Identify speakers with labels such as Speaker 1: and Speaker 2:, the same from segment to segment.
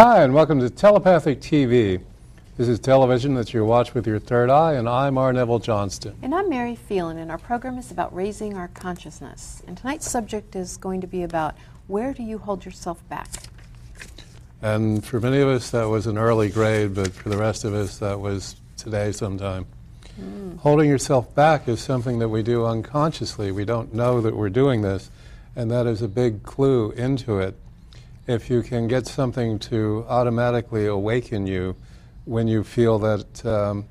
Speaker 1: Hi, and welcome to Telepathic TV. This is television that you watch with your third eye, and I'm R. Neville Johnston.
Speaker 2: And I'm Mary Phelan, and our program is about raising our consciousness. And tonight's subject is going to be about where do you hold yourself back?
Speaker 1: And for many of us, that was an early grade, but for the rest of us, that was today sometime. Mm. Holding yourself back is something that we do unconsciously. We don't know that we're doing this, and that is a big clue into it if you can get something to automatically awaken you when you feel that um,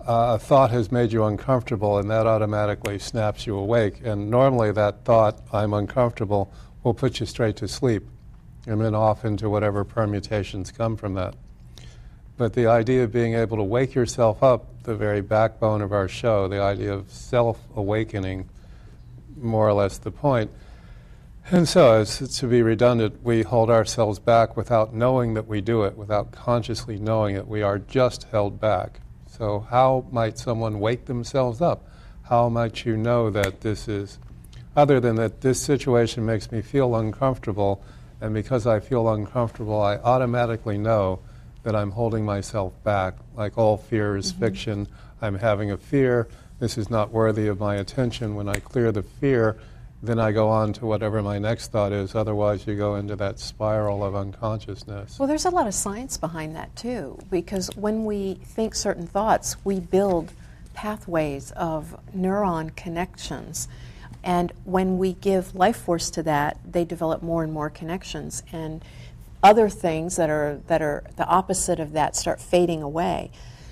Speaker 1: a thought has made you uncomfortable and that automatically snaps you awake. And normally that thought, I'm uncomfortable, will put you straight to sleep and then off into whatever permutations come from that. But the idea of being able to wake yourself up, the very backbone of our show, the idea of self awakening, more or less the point and so, as to be redundant, we hold ourselves back without knowing that we do it, without consciously knowing it. We are just held back. So, how might someone wake themselves up? How might you know that this is, other than that this situation makes me feel uncomfortable, and because I feel uncomfortable, I automatically know that I'm holding myself back. Like all fear is mm-hmm. fiction. I'm having a fear. This is not worthy of my attention. When I clear the fear, then I go on to whatever my next thought is. Otherwise, you go into that spiral of unconsciousness.
Speaker 2: Well, there's a lot of science behind that, too, because when we think certain thoughts, we build pathways of neuron connections. And when we give life force to that, they develop more and more connections. And other things that are, that are the opposite of that start fading away.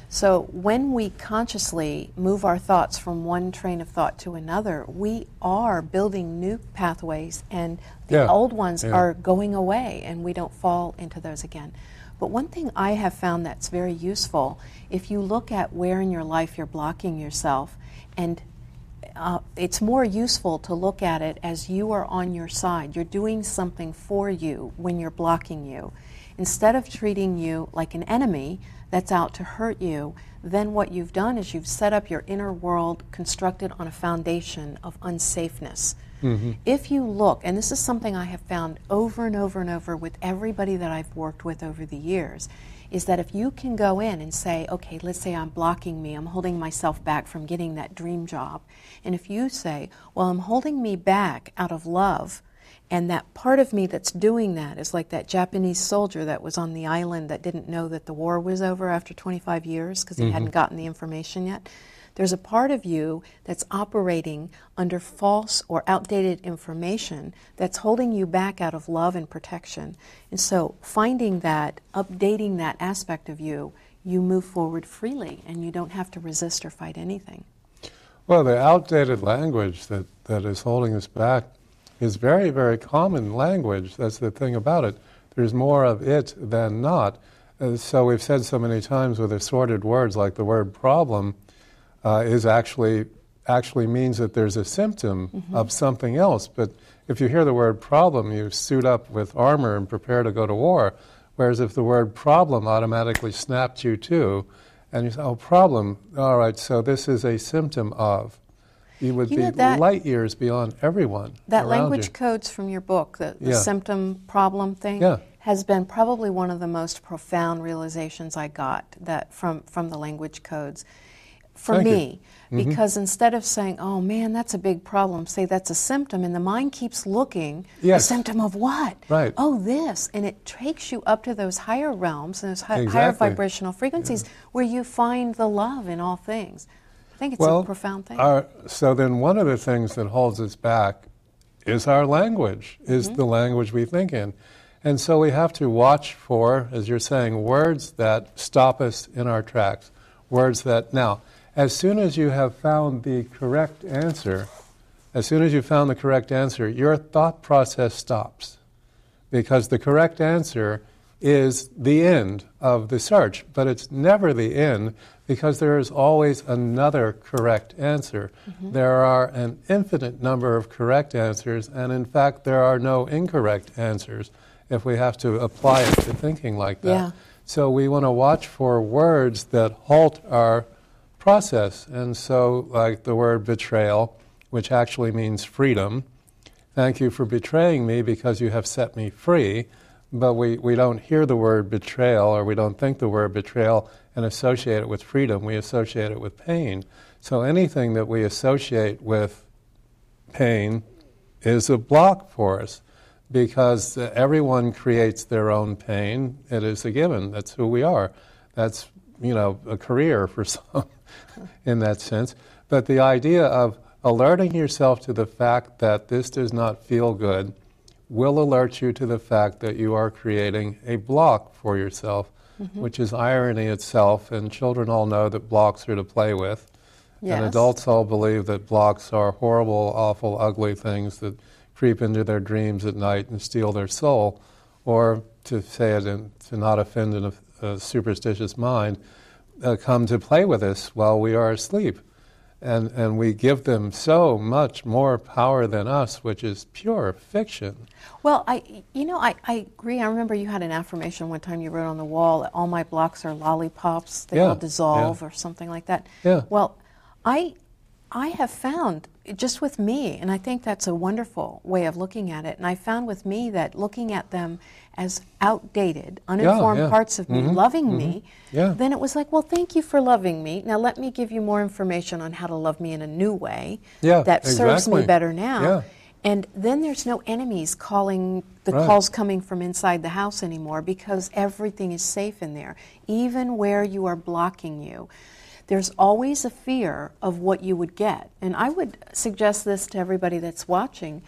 Speaker 2: So when we consciously move our thoughts from one train of thought to another, we are building new pathways, and the yeah. old ones yeah. are going away, and we don't fall into those again. But one thing I have found that's very useful, if you look at where in your life you're blocking yourself, and uh, it's more useful to look at it as you are on your side. You're doing something for you when you're blocking you. Instead of treating you like an enemy, that's out to hurt you, then what you've done is you've set up your inner world constructed on a foundation of unsafeness. Mm-hmm. If you look, and this is something I have found over and over and over with everybody that I've worked with over the years, is that if you can go in and say, okay, let's say I'm blocking me, I'm holding myself back from getting that dream job. And if you say, well, I'm holding me back out of love and that part of me that's doing that is like that Japanese soldier that was on the island that didn't know that the war was over after 25 years because he mm-hmm. hadn't gotten the information yet. There's a part of you that's operating under false or outdated information that's holding you back out of love and protection. And so, finding that, updating that aspect of you, you move forward freely and you don't have to resist or fight anything.
Speaker 1: Well, the outdated language that, that is holding us back is very, very common language. That's the thing about it. There's more of it than not. Uh, so we've said so many times with assorted words, like the word problem, uh, is actually actually means that there's a symptom mm-hmm. of something else. But if you hear the word problem, you suit up with armor and prepare to go to war. Whereas if the word problem automatically snapped you to, and you say, oh, problem, all right, so this is a symptom of. You would you be that, light years beyond everyone.
Speaker 2: That language you. codes from your book, the, the yeah. symptom problem thing,
Speaker 1: yeah.
Speaker 2: has been probably one of the most profound realizations I got that from, from the language codes. For
Speaker 1: Thank
Speaker 2: me, mm-hmm. because instead of saying, "Oh man, that's a big problem," say that's a symptom, and the mind keeps looking.
Speaker 1: Yes.
Speaker 2: A symptom of what?
Speaker 1: Right.
Speaker 2: Oh, this, and it takes you up to those higher realms and those hi- exactly. higher vibrational frequencies yeah. where you find the love in all things. I think it's
Speaker 1: well,
Speaker 2: a profound thing.
Speaker 1: Our, so then, one of the things that holds us back is our language, is mm-hmm. the language we think in. And so we have to watch for, as you're saying, words that stop us in our tracks. Words that, now, as soon as you have found the correct answer, as soon as you found the correct answer, your thought process stops. Because the correct answer is the end of the search, but it's never the end because there is always another correct answer. Mm-hmm. There are an infinite number of correct answers, and in fact, there are no incorrect answers if we have to apply it to thinking like that.
Speaker 2: Yeah.
Speaker 1: So we want to watch for words that halt our process. And so, like the word betrayal, which actually means freedom. Thank you for betraying me because you have set me free. But we, we don't hear the word betrayal or we don't think the word betrayal and associate it with freedom. We associate it with pain. So anything that we associate with pain is a block for us because uh, everyone creates their own pain. It is a given. That's who we are. That's, you know, a career for some in that sense. But the idea of alerting yourself to the fact that this does not feel good will alert you to the fact that you are creating a block for yourself, mm-hmm. which is irony itself. And children all know that blocks are to play with. Yes. And adults all believe that blocks are horrible, awful, ugly things that creep into their dreams at night and steal their soul. Or to say it and to not offend a, a superstitious mind, uh, come to play with us while we are asleep. And, and we give them so much more power than us, which is pure fiction.
Speaker 2: Well, I, you know, I, I agree. I remember you had an affirmation one time you wrote on the wall, all my blocks are lollipops, they yeah, all dissolve, yeah. or something like that.
Speaker 1: Yeah.
Speaker 2: Well, I, I have found just with me, and I think that's a wonderful way of looking at it. And I found with me that looking at them as outdated, uninformed
Speaker 1: yeah, yeah.
Speaker 2: parts of me
Speaker 1: mm-hmm,
Speaker 2: loving
Speaker 1: mm-hmm.
Speaker 2: me,
Speaker 1: yeah.
Speaker 2: then it was like, well, thank you for loving me. Now let me give you more information on how to love me in a new way
Speaker 1: that
Speaker 2: exactly. serves me better
Speaker 1: now.
Speaker 2: Yeah. And then there's no enemies calling the
Speaker 1: right.
Speaker 2: calls coming from inside the house anymore because everything is safe in there, even where you are blocking you there's always a fear of what you would get. And I would suggest this to everybody that's watching.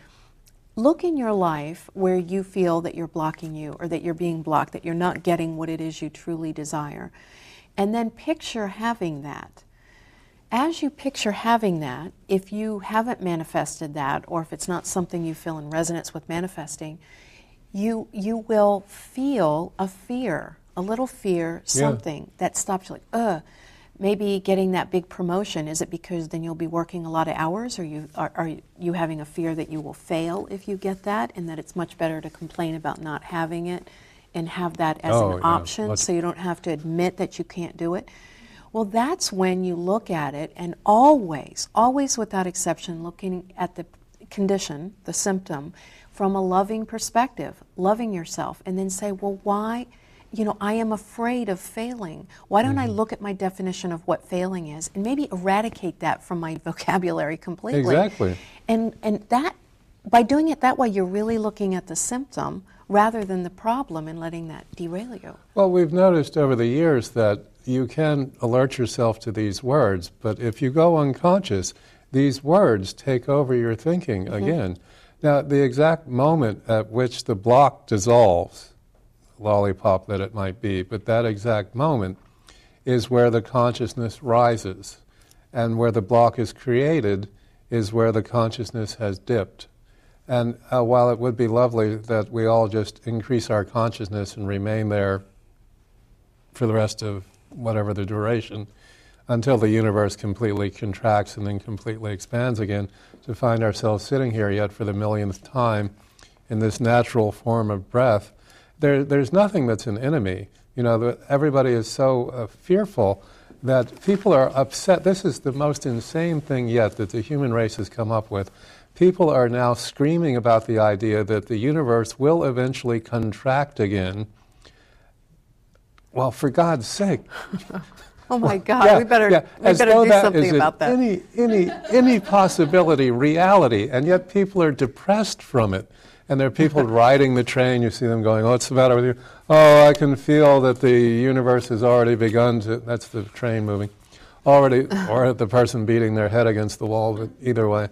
Speaker 2: Look in your life where you feel that you're blocking you or that you're being blocked, that you're not getting what it is you truly desire. And then picture having that. As you picture having that, if you haven't manifested that or if it's not something you feel in resonance with manifesting, you, you will feel a fear, a little fear, something yeah. that stops you like, ugh maybe getting that big promotion is it because then you'll be working a lot of hours or you are, are, you having a fear that you will fail if you get that and that it's much better to complain about not having it and have that as
Speaker 1: oh,
Speaker 2: an
Speaker 1: yeah.
Speaker 2: option
Speaker 1: Let's
Speaker 2: so you don't have to admit that you can't do it well that's when you look at it and always always without exception looking at the condition the symptom from a loving perspective loving yourself and then say well why you know, I am afraid of failing. Why don't mm-hmm. I look at my definition of what failing is and maybe eradicate that from my vocabulary completely?
Speaker 1: Exactly.
Speaker 2: And and that by doing it that way, you're really looking at the symptom rather than the problem and letting that derail you.
Speaker 1: Well, we've noticed over the years that you can alert yourself to these words, but if you go unconscious, these words take over your thinking mm-hmm. again. Now, the exact moment at which the block dissolves lollipop that it might be, but that exact moment is where the consciousness rises. And where the block is created is where the consciousness has dipped. And uh, while it would be lovely that we all just increase our consciousness and remain there for the rest of whatever the duration, until the universe completely contracts and then completely expands again, to find ourselves sitting here yet for the millionth time in this natural form of breath there, there's nothing that's an enemy. You know, everybody is so uh, fearful that people are upset. This is the most insane thing yet that the human race has come up with. People are now screaming about the idea that the universe will eventually contract again. Well, for God's sake.
Speaker 2: oh my God, yeah, we better,
Speaker 1: yeah,
Speaker 2: we better do something about that.
Speaker 1: Any, any, any possibility, reality, and yet people are depressed from it. And there are people riding the train. You see them going, "Oh, what's the matter with you?" Oh, I can feel that the universe has already begun to. That's the train moving, already, or the person beating their head against the wall. But either way,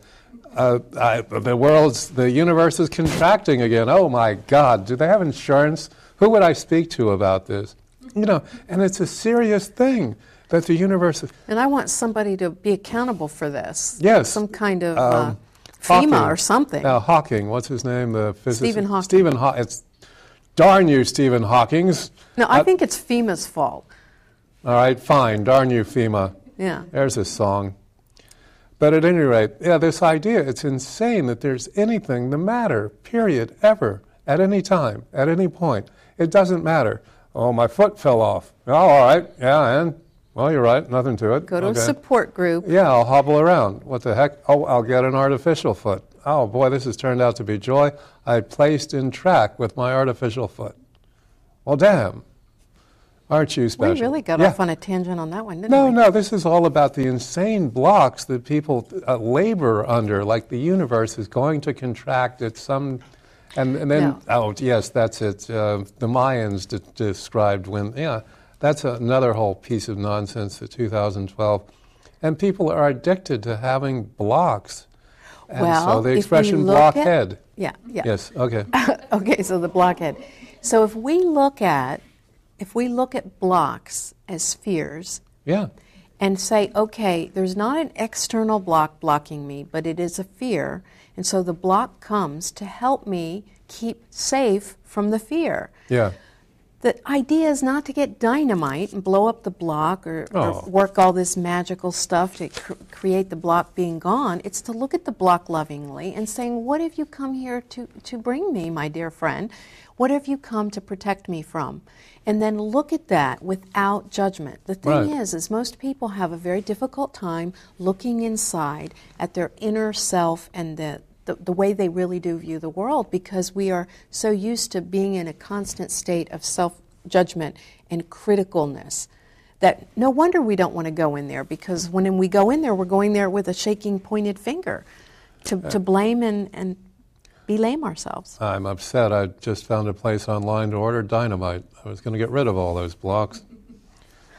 Speaker 1: uh, I, the world's, the universe is contracting again. Oh my God! Do they have insurance? Who would I speak to about this? You know, and it's a serious thing that the universe. Is,
Speaker 2: and I want somebody to be accountable for this.
Speaker 1: Yes.
Speaker 2: Some kind of. Um, uh, FEMA
Speaker 1: Hawking.
Speaker 2: or something.
Speaker 1: Hawking, what's his name? The physicist.
Speaker 2: Stephen Hawking.
Speaker 1: Stephen Hawking. It's darn you, Stephen Hawking's.
Speaker 2: No, I uh, think it's FEMA's fault.
Speaker 1: All right, fine. Darn you, FEMA.
Speaker 2: Yeah.
Speaker 1: There's a song. But at any rate, yeah, this idea, it's insane that there's anything the matter, period, ever, at any time, at any point. It doesn't matter. Oh, my foot fell off. Oh, all right, yeah, and well, you're right. Nothing to it.
Speaker 2: Go to
Speaker 1: okay.
Speaker 2: a support group.
Speaker 1: Yeah, I'll hobble around. What the heck? Oh, I'll get an artificial foot. oh boy, this has turned out to be joy, I placed in track with my artificial foot. Well, damn. Aren't you special?
Speaker 2: We really got
Speaker 1: Yeah.
Speaker 2: off on a tangent on that one, didn't
Speaker 1: No,
Speaker 2: we?
Speaker 1: no, no, this is all about the insane blocks that people uh, labor under, like the universe is going to contract at some. And, and then,
Speaker 2: No.
Speaker 1: oh, yes, that's it. Uh, the Mayans de- described when, yeah, that's another whole piece of nonsense for 2012. And people are addicted to having blocks. And
Speaker 2: Well,
Speaker 1: so the expression
Speaker 2: look at-
Speaker 1: blockhead.
Speaker 2: Yeah, yeah.
Speaker 1: Yes, okay.
Speaker 2: okay, so the blockhead. So if we look at if we look at blocks as fears
Speaker 1: Yeah.
Speaker 2: and say, okay, there's not an external block blocking me, but it is a fear, and so the block comes to help me keep safe from the fear.
Speaker 1: Yeah.
Speaker 2: The idea is not to get dynamite and blow up the block or,
Speaker 1: Oh.
Speaker 2: or work all this magical stuff to cr- create the block being gone. It's to look at the block lovingly and saying, What have you come here to, to bring me, my dear friend? What have you come to protect me from? And then look at that without judgment. The thing
Speaker 1: Right.
Speaker 2: is, is most people have a very difficult time looking inside at their inner self and the, the, the way they really do view the world because we are so used to being in a constant state of self judgment and criticalness that no wonder we don't want to go in there because when we go in there, we're going there with a shaking, pointed finger to, to blame and, and belame ourselves.
Speaker 1: I'm upset. I just found a place online to order dynamite. I was going to get rid of all those blocks.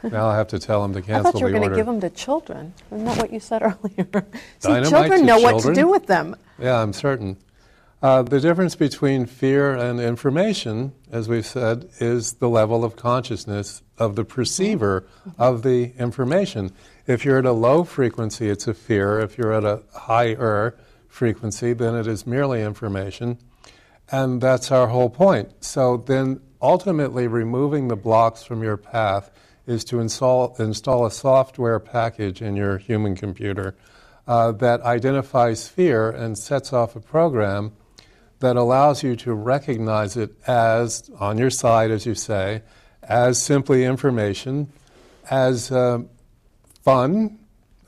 Speaker 1: now I have to tell them to cancel the order.
Speaker 2: I thought you were going to give them to children. Isn't that what you said earlier? See,
Speaker 1: Dynamite
Speaker 2: children know what to do with them.
Speaker 1: Yeah, I'm certain. Uh, the difference between fear and information, as we've said, is the level of consciousness of the perceiver of the information. If you're at a low frequency, it's a fear. If you're at a higher frequency, then it is merely information. And that's our whole point. So then, ultimately, removing the blocks from your path is to install, install a software package in your human computer uh, that identifies fear and sets off a program that allows you to recognize it as, on your side, as you say, as simply information, as uh, fun.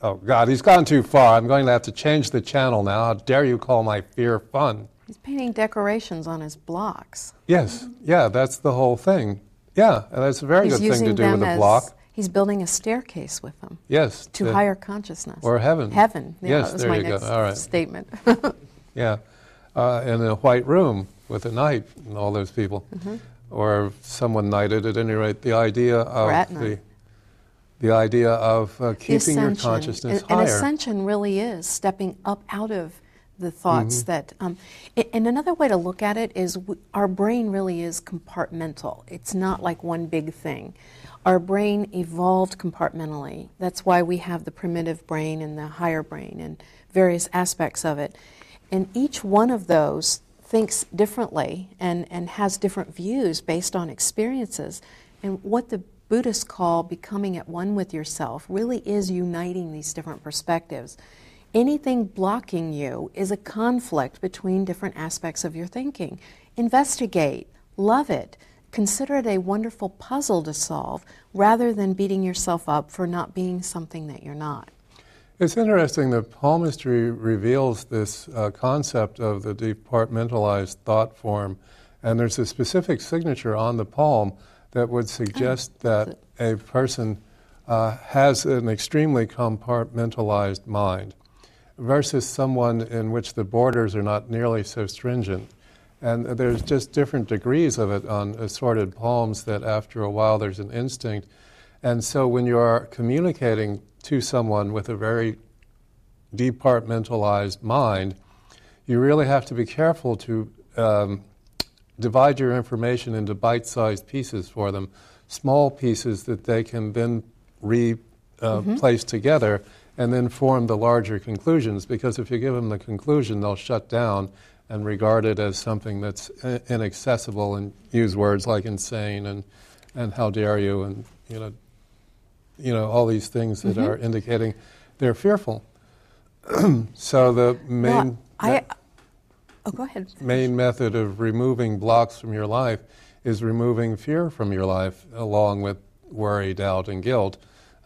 Speaker 1: Oh, God, he's gone too far. I'm going to have to change the channel now. How dare you call my fear fun?
Speaker 2: He's painting decorations on his blocks.
Speaker 1: Yes, yeah, that's the whole thing. Yeah, and that's a very
Speaker 2: he's
Speaker 1: good thing to do with a block.
Speaker 2: he's building a staircase with them
Speaker 1: Yes.
Speaker 2: to
Speaker 1: the-
Speaker 2: higher consciousness
Speaker 1: Or heaven.
Speaker 2: Heaven. Yeah,
Speaker 1: Yes,
Speaker 2: that was
Speaker 1: there
Speaker 2: my
Speaker 1: you go.
Speaker 2: next
Speaker 1: All right.
Speaker 2: statement.
Speaker 1: Yeah, uh, in a white room with a knight and all those people,
Speaker 2: Mm-hmm.
Speaker 1: or someone knighted. At any rate, the idea of the the idea of uh, keeping your consciousness
Speaker 2: and, and ascension really is stepping up out of the
Speaker 1: Mm-hmm.
Speaker 2: thoughts that. Um, and another way to look at it is w- our brain really is compartmental. It's not like one big thing. Our brain evolved compartmentally. That's why we have the primitive brain and the higher brain and various aspects of it. And each one of those thinks differently and, and has different views based on experiences. And what the Buddhists call becoming at one with yourself really is uniting these different perspectives. Anything blocking you is a conflict between different aspects of your thinking. Investigate, love it, consider it a wonderful puzzle to solve rather than beating yourself up for not being something that you're not.
Speaker 1: It's interesting that palmistry reveals this uh, concept of the departmentalized thought form, and there's a specific signature on the palm that would suggest that a person uh, has an extremely compartmentalized mind versus someone in which the borders are not nearly so stringent. And there's just different degrees of it on assorted palms that after a while there's an instinct. And so when you are communicating to someone with a very departmentalized mind, you really have to be careful to um, divide your information into bite sized pieces for them, small pieces that they can then re uh, place together and then form the larger conclusions. Because if you give them the conclusion, they'll shut down and regard it as something that's inaccessible and use words like insane and, and how dare you and you know you know all these things that mm-hmm. are indicating they're fearful. so the main
Speaker 2: Well, I, oh, go ahead.
Speaker 1: main method of removing blocks from your life is removing fear from your life, along with worry, doubt, and guilt.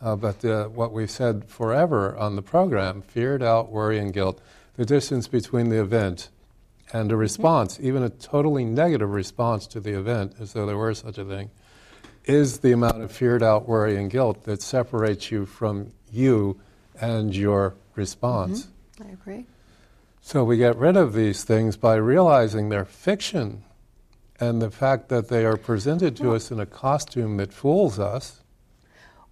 Speaker 1: Uh, but uh, what we've said forever on the program fear, doubt, worry, and guilt the distance between the event and a response, even a totally negative response to the event, as though there were such a thing, is the amount of fear, doubt, worry, and guilt that separates you from you and your response.
Speaker 2: I agree.
Speaker 1: So we get rid of these things by realizing they're fiction and the fact that they are presented to us in a costume that fools us.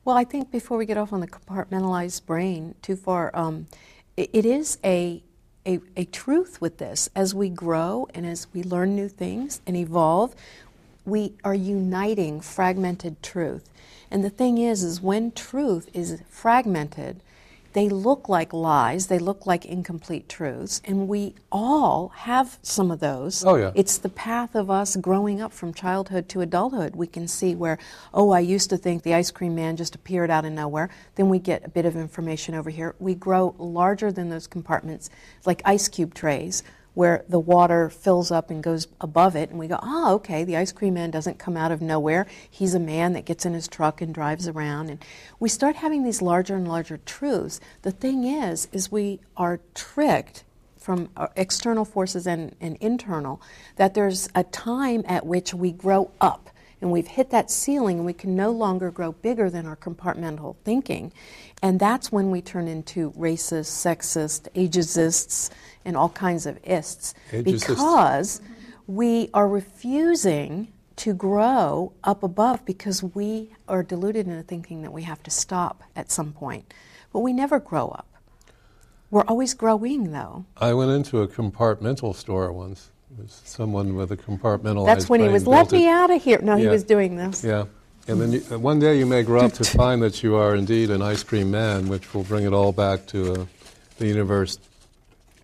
Speaker 2: Well, I think before we get off on the compartmentalized brain too far, um, it, it is a, a, a truth with this. As we grow and as we learn new things and evolve, we are uniting fragmented truth. And the thing is, is when truth is fragmented, they look like lies, they look like incomplete truths, and we all have some of those.
Speaker 1: Oh, yeah.
Speaker 2: It's the path of us growing up from childhood to adulthood. We can see where, oh, I used to think the ice cream man just appeared out of nowhere. Then we get a bit of information over here. We grow larger than those compartments, like ice cube trays where the water fills up and goes above it, and we go, oh, okay, the ice cream man doesn't come out of nowhere. He's a man that gets in his truck and drives around. And we start having these larger and larger truths. The thing is, is we are tricked from uh, external forces and, and internal that there's a time at which we grow up and we've hit that ceiling and we can no longer grow bigger than our compartmental thinking. And that's when we turn into racist, sexist, ageists, and all kinds of ists.
Speaker 1: Ageist.
Speaker 2: Because we are refusing to grow up above because we are deluded into thinking that we have to stop at some point. But we never grow up. We're always growing, though.
Speaker 1: I went into a compartmental store once. Was someone with a compartmentalized
Speaker 2: That's when he was, let me
Speaker 1: it.
Speaker 2: out of here. No, he was doing this.
Speaker 1: Yeah. And then you, uh, one day you may grow up to find that you are indeed an ice cream man, which will bring it all back to uh, the universe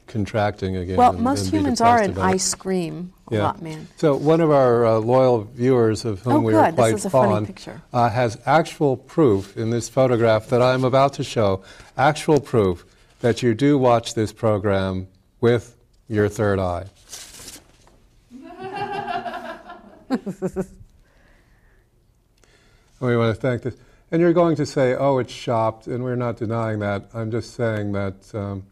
Speaker 1: contracting again.
Speaker 2: Well,
Speaker 1: and-
Speaker 2: most
Speaker 1: and
Speaker 2: humans are an ice cream
Speaker 1: Yeah.
Speaker 2: lot man.
Speaker 1: So one of our uh, loyal viewers, of whom
Speaker 2: Oh,
Speaker 1: we are
Speaker 2: good. This
Speaker 1: quite
Speaker 2: is a funny
Speaker 1: fond, uh, has actual proof in this photograph that I'm about to show. Actual proof that you do watch this program with your third eye. We want to thank this. And you're going to say, oh, it's shopped, and we're not denying that. I'm just saying that um,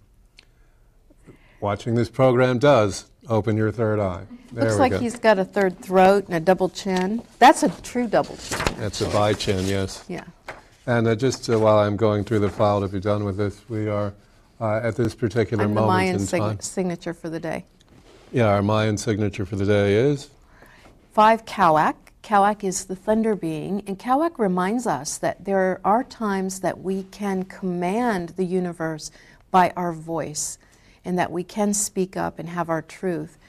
Speaker 1: watching this program does open your third eye. There
Speaker 2: Looks like
Speaker 1: go.
Speaker 2: he's got a third throat and a double chin. That's a true double chin.
Speaker 1: That's a bi chin, yes.
Speaker 2: Yeah.
Speaker 1: And uh, just uh, while I'm going through the file to be done with this, we are uh, at this particular
Speaker 2: I'm the
Speaker 1: moment
Speaker 2: Mayan
Speaker 1: in
Speaker 2: sign- signature for the day.
Speaker 1: Yeah, our Mayan signature for the day is
Speaker 2: Five, Kawak. Kawak is the thunder being, and Kawak reminds us that there are times that we can command the universe by our voice, and that we can speak up and have our truth.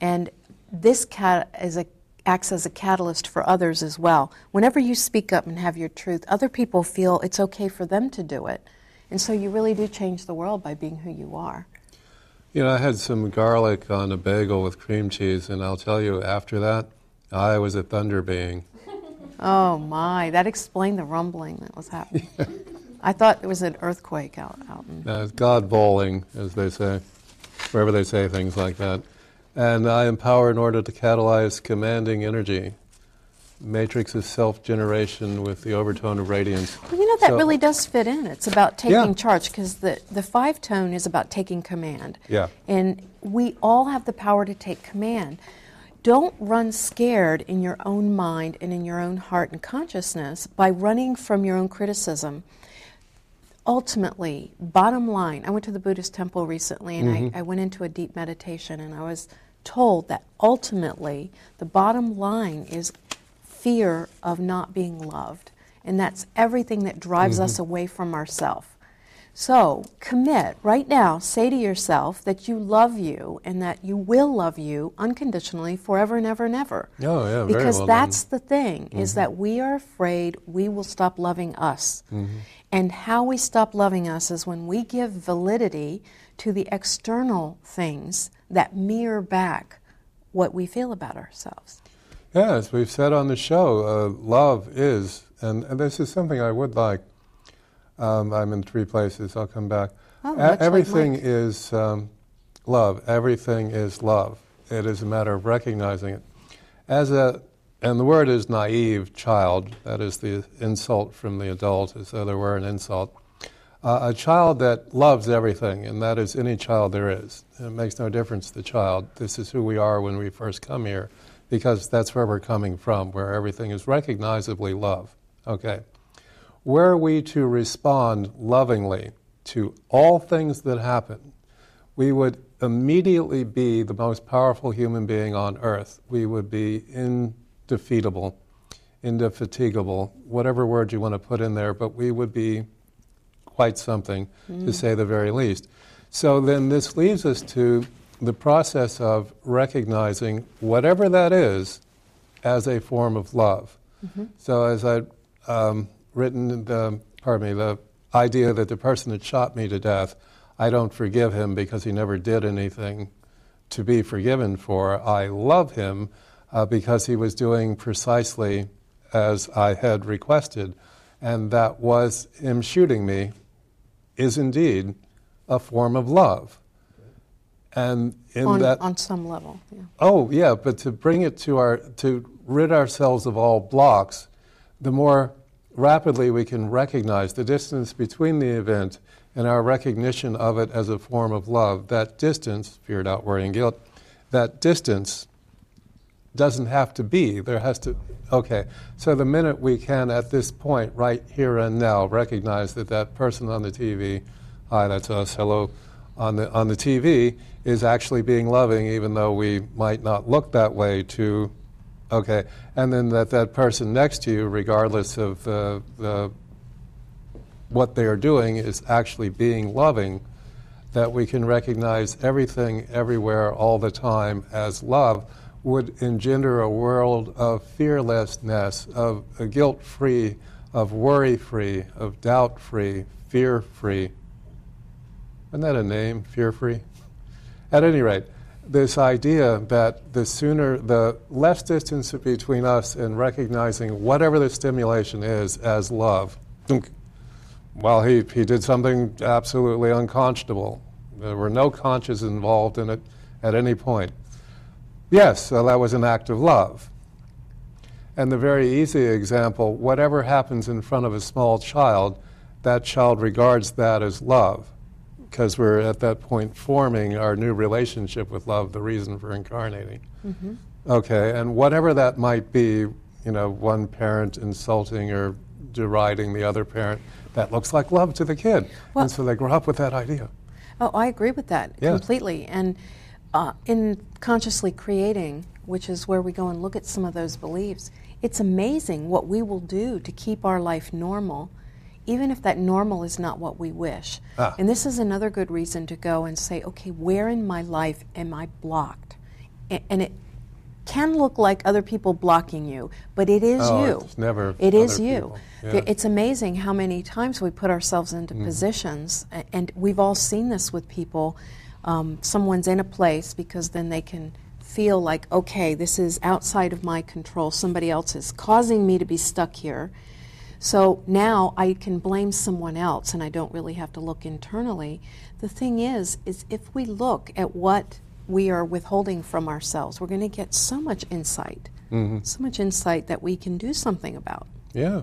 Speaker 2: And this a, acts as a catalyst for others as well. Whenever you speak up and have your truth, other people feel it's okay for them to do it. And so you really do change the world by being who you are.
Speaker 1: You know, I had some garlic on a bagel with cream cheese, and I'll tell you, after that, I was a thunder being.
Speaker 2: Oh my, that explained the rumbling that was happening. I thought it was an earthquake out, out in.
Speaker 1: Uh, God bowling, as they say, wherever they say things like that. And I empower in order to catalyze commanding energy. Matrix of self generation with the overtone of radiance.
Speaker 2: Well, you know, that
Speaker 1: So-
Speaker 2: really does fit in. It's about taking
Speaker 1: Yeah.
Speaker 2: charge because the, the five tone is about taking command.
Speaker 1: Yeah.
Speaker 2: And we all have the power to take command. Don't run scared in your own mind and in your own heart and consciousness by running from your own criticism. Ultimately, bottom line, I went to the Buddhist temple recently and I, mm-hmm. I went into a deep meditation and I was told that ultimately the bottom line is fear of not being loved. And that's everything that drives us mm-hmm. away from ourself. So commit right now, say to yourself that you love you and that you will love you unconditionally forever and ever and ever.
Speaker 1: Oh, yeah, very
Speaker 2: Because
Speaker 1: well
Speaker 2: that's the thing, is that we are afraid we will stop loving us. And how we stop loving us is when we give validity to the external things that mirror back what we feel about ourselves.
Speaker 1: Yeah, as we've said on the show, uh, love is, and, and this is something I would like. Um, I'm in three places. I'll come back.
Speaker 2: Oh,
Speaker 1: E-
Speaker 2: much like
Speaker 1: everything is um, love. Everything is love. It is a matter of recognizing it. As a, and the word is naive child. That is the insult from the adult, as though there were an insult. Uh, a child that loves everything, and that is any child there is. It makes no difference to the child. This is who we are when we first come here, because that's where we're coming from, where everything is recognizably love. Okay. Were we to respond lovingly to all things that happen, we would immediately be the most powerful human being on earth. We would be indefeatable, indefatigable, whatever word you want to put in there, but we would be quite something, mm. to say the very least. So then this leads us to the process of recognizing whatever that is as a form of love. Mm-hmm. So as I'd um, written, the, pardon me, the idea that the person that shot me to death, I don't forgive him because he never did anything to be forgiven for. I love him uh, because he was doing precisely as I had requested, and that was him shooting me is indeed a form of love. And in
Speaker 2: on,
Speaker 1: that,
Speaker 2: on some level, yeah.
Speaker 1: Oh yeah, but to bring it to our to rid ourselves of all blocks, the more rapidly we can recognize the distance between the event and our recognition of it as a form of love. That distance, fear, doubt, worry, and guilt, that distance doesn't have to be. There has to, okay. So the minute we can, at this point, right here and now, recognize that that person on the TV, hi, that's us, hello, on the, on the TV, is actually being loving, even though we might not look that way to, okay. And then that that person next to you, regardless of the, the what they are doing, is actually being loving that we can recognize everything, everywhere, all the time as love would engender a world of fearlessness, of guilt free, of worry free, of doubt free, fear free. Isn't that a name, fear free? At any rate, this idea that the sooner, the less distance between us and recognizing whatever the stimulation is as love. Well, he, he did something absolutely unconscionable. There were no conscious involved in it at any point. Yes, so that was an act of love. And the very easy example whatever happens in front of a small child, that child regards that as love because we're at that point forming our new relationship with love, the reason for incarnating. Mm-hmm. Okay, and whatever that might be, you know, one parent insulting or deriding the other parent, that looks like love to the kid. Well, and so they grow up with that idea.
Speaker 2: Oh, I agree with that yeah. completely. And uh, in consciously creating, which is where we go and look at some of those beliefs, it's amazing what we will do to keep our life normal, even if that normal is not what we wish. Ah. And this is another good reason to go and say, okay, where in my life am I blocked? and it can look like other people blocking you, but it is
Speaker 1: oh,
Speaker 2: you.
Speaker 1: It's never.
Speaker 2: It is you. Yeah. It's amazing how many times we put ourselves into mm. positions, and we've all seen this with people um, someone's in a place because then they can feel like, okay, this is outside of my control. Somebody else is causing me to be stuck here. So now I can blame someone else and I don't really have to look internally. The thing is, is if we look at what we are withholding from ourselves, we're going to get so much insight, mm-hmm. so much insight that we can do something about.
Speaker 1: Yeah.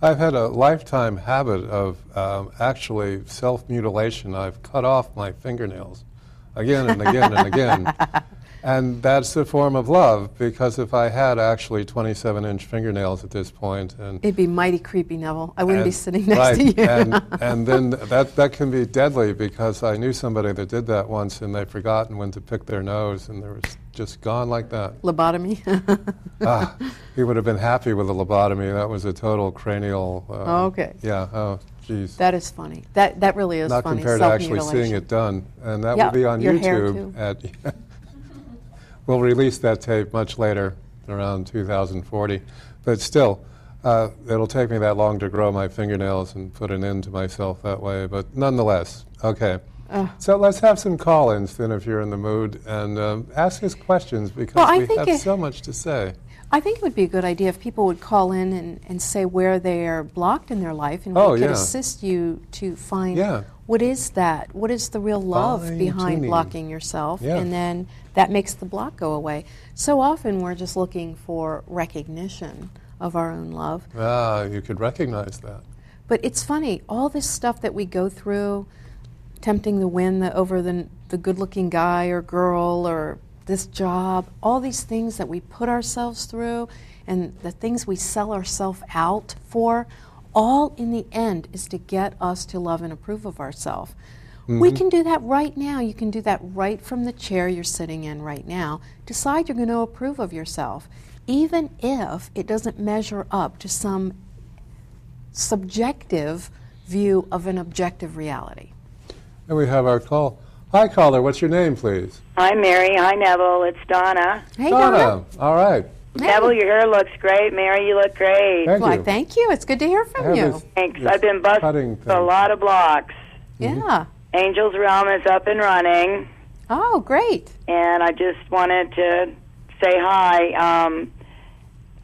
Speaker 1: I've had a lifetime habit of um, actually self mutilation. I've cut off my fingernails again and again and again. And that's a form of love because if I had actually 27 inch fingernails at this point, and
Speaker 2: it'd be mighty creepy, Neville. I wouldn't and, be sitting next
Speaker 1: right,
Speaker 2: to you.
Speaker 1: and, and then that, that can be deadly because I knew somebody that did that once and they'd forgotten when to pick their nose and they were just gone like that.
Speaker 2: Lobotomy?
Speaker 1: ah, he would have been happy with a lobotomy. That was a total cranial.
Speaker 2: Uh, oh, okay.
Speaker 1: Yeah, oh, geez.
Speaker 2: That is funny. That, that really is
Speaker 1: Not
Speaker 2: funny.
Speaker 1: compared to actually seeing it done. And that will be on YouTube at. We'll release that tape much later, around 2040. But still, uh, it'll take me that long to grow my fingernails and put an end to myself that way. But nonetheless, okay. Uh, so let's have some call-ins then, if you're in the mood, and um, ask us questions because well, we have so much to say.
Speaker 2: I think it would be a good idea if people would call in and, and say where they are blocked in their life, and
Speaker 1: oh,
Speaker 2: we
Speaker 1: could
Speaker 2: yeah. assist you to find
Speaker 1: yeah.
Speaker 2: What is that? What is the real love Fine behind tuning. blocking yourself? Yeah. And then that makes the block go away. So often we're just looking for recognition of our own love.
Speaker 1: Ah, you could recognize that.
Speaker 2: But it's funny, all this stuff that we go through, tempting the wind the, over the, the good looking guy or girl or this job, all these things that we put ourselves through and the things we sell ourselves out for, all in the end is to get us to love and approve of ourselves. We mm-hmm. can do that right now. You can do that right from the chair you're sitting in right now. Decide you're going to approve of yourself, even if it doesn't measure up to some subjective view of an objective reality.
Speaker 1: And we have our call. Hi, caller. What's your name, please?
Speaker 3: Hi, Mary. Hi, Neville. It's Donna.
Speaker 2: Hey, Donna.
Speaker 1: All right.
Speaker 2: Hey.
Speaker 3: Neville, your hair looks great. Mary, you look great.
Speaker 1: Thank
Speaker 2: Why,
Speaker 1: you.
Speaker 2: thank you. It's good to hear from you.
Speaker 1: this-
Speaker 3: Thanks.
Speaker 1: this
Speaker 3: I've been
Speaker 1: cutting
Speaker 3: busting a lot of blocks.
Speaker 2: Yeah.
Speaker 3: Angel's Realm is up and running,
Speaker 2: Oh, great.
Speaker 3: and I just wanted to say hi. Um,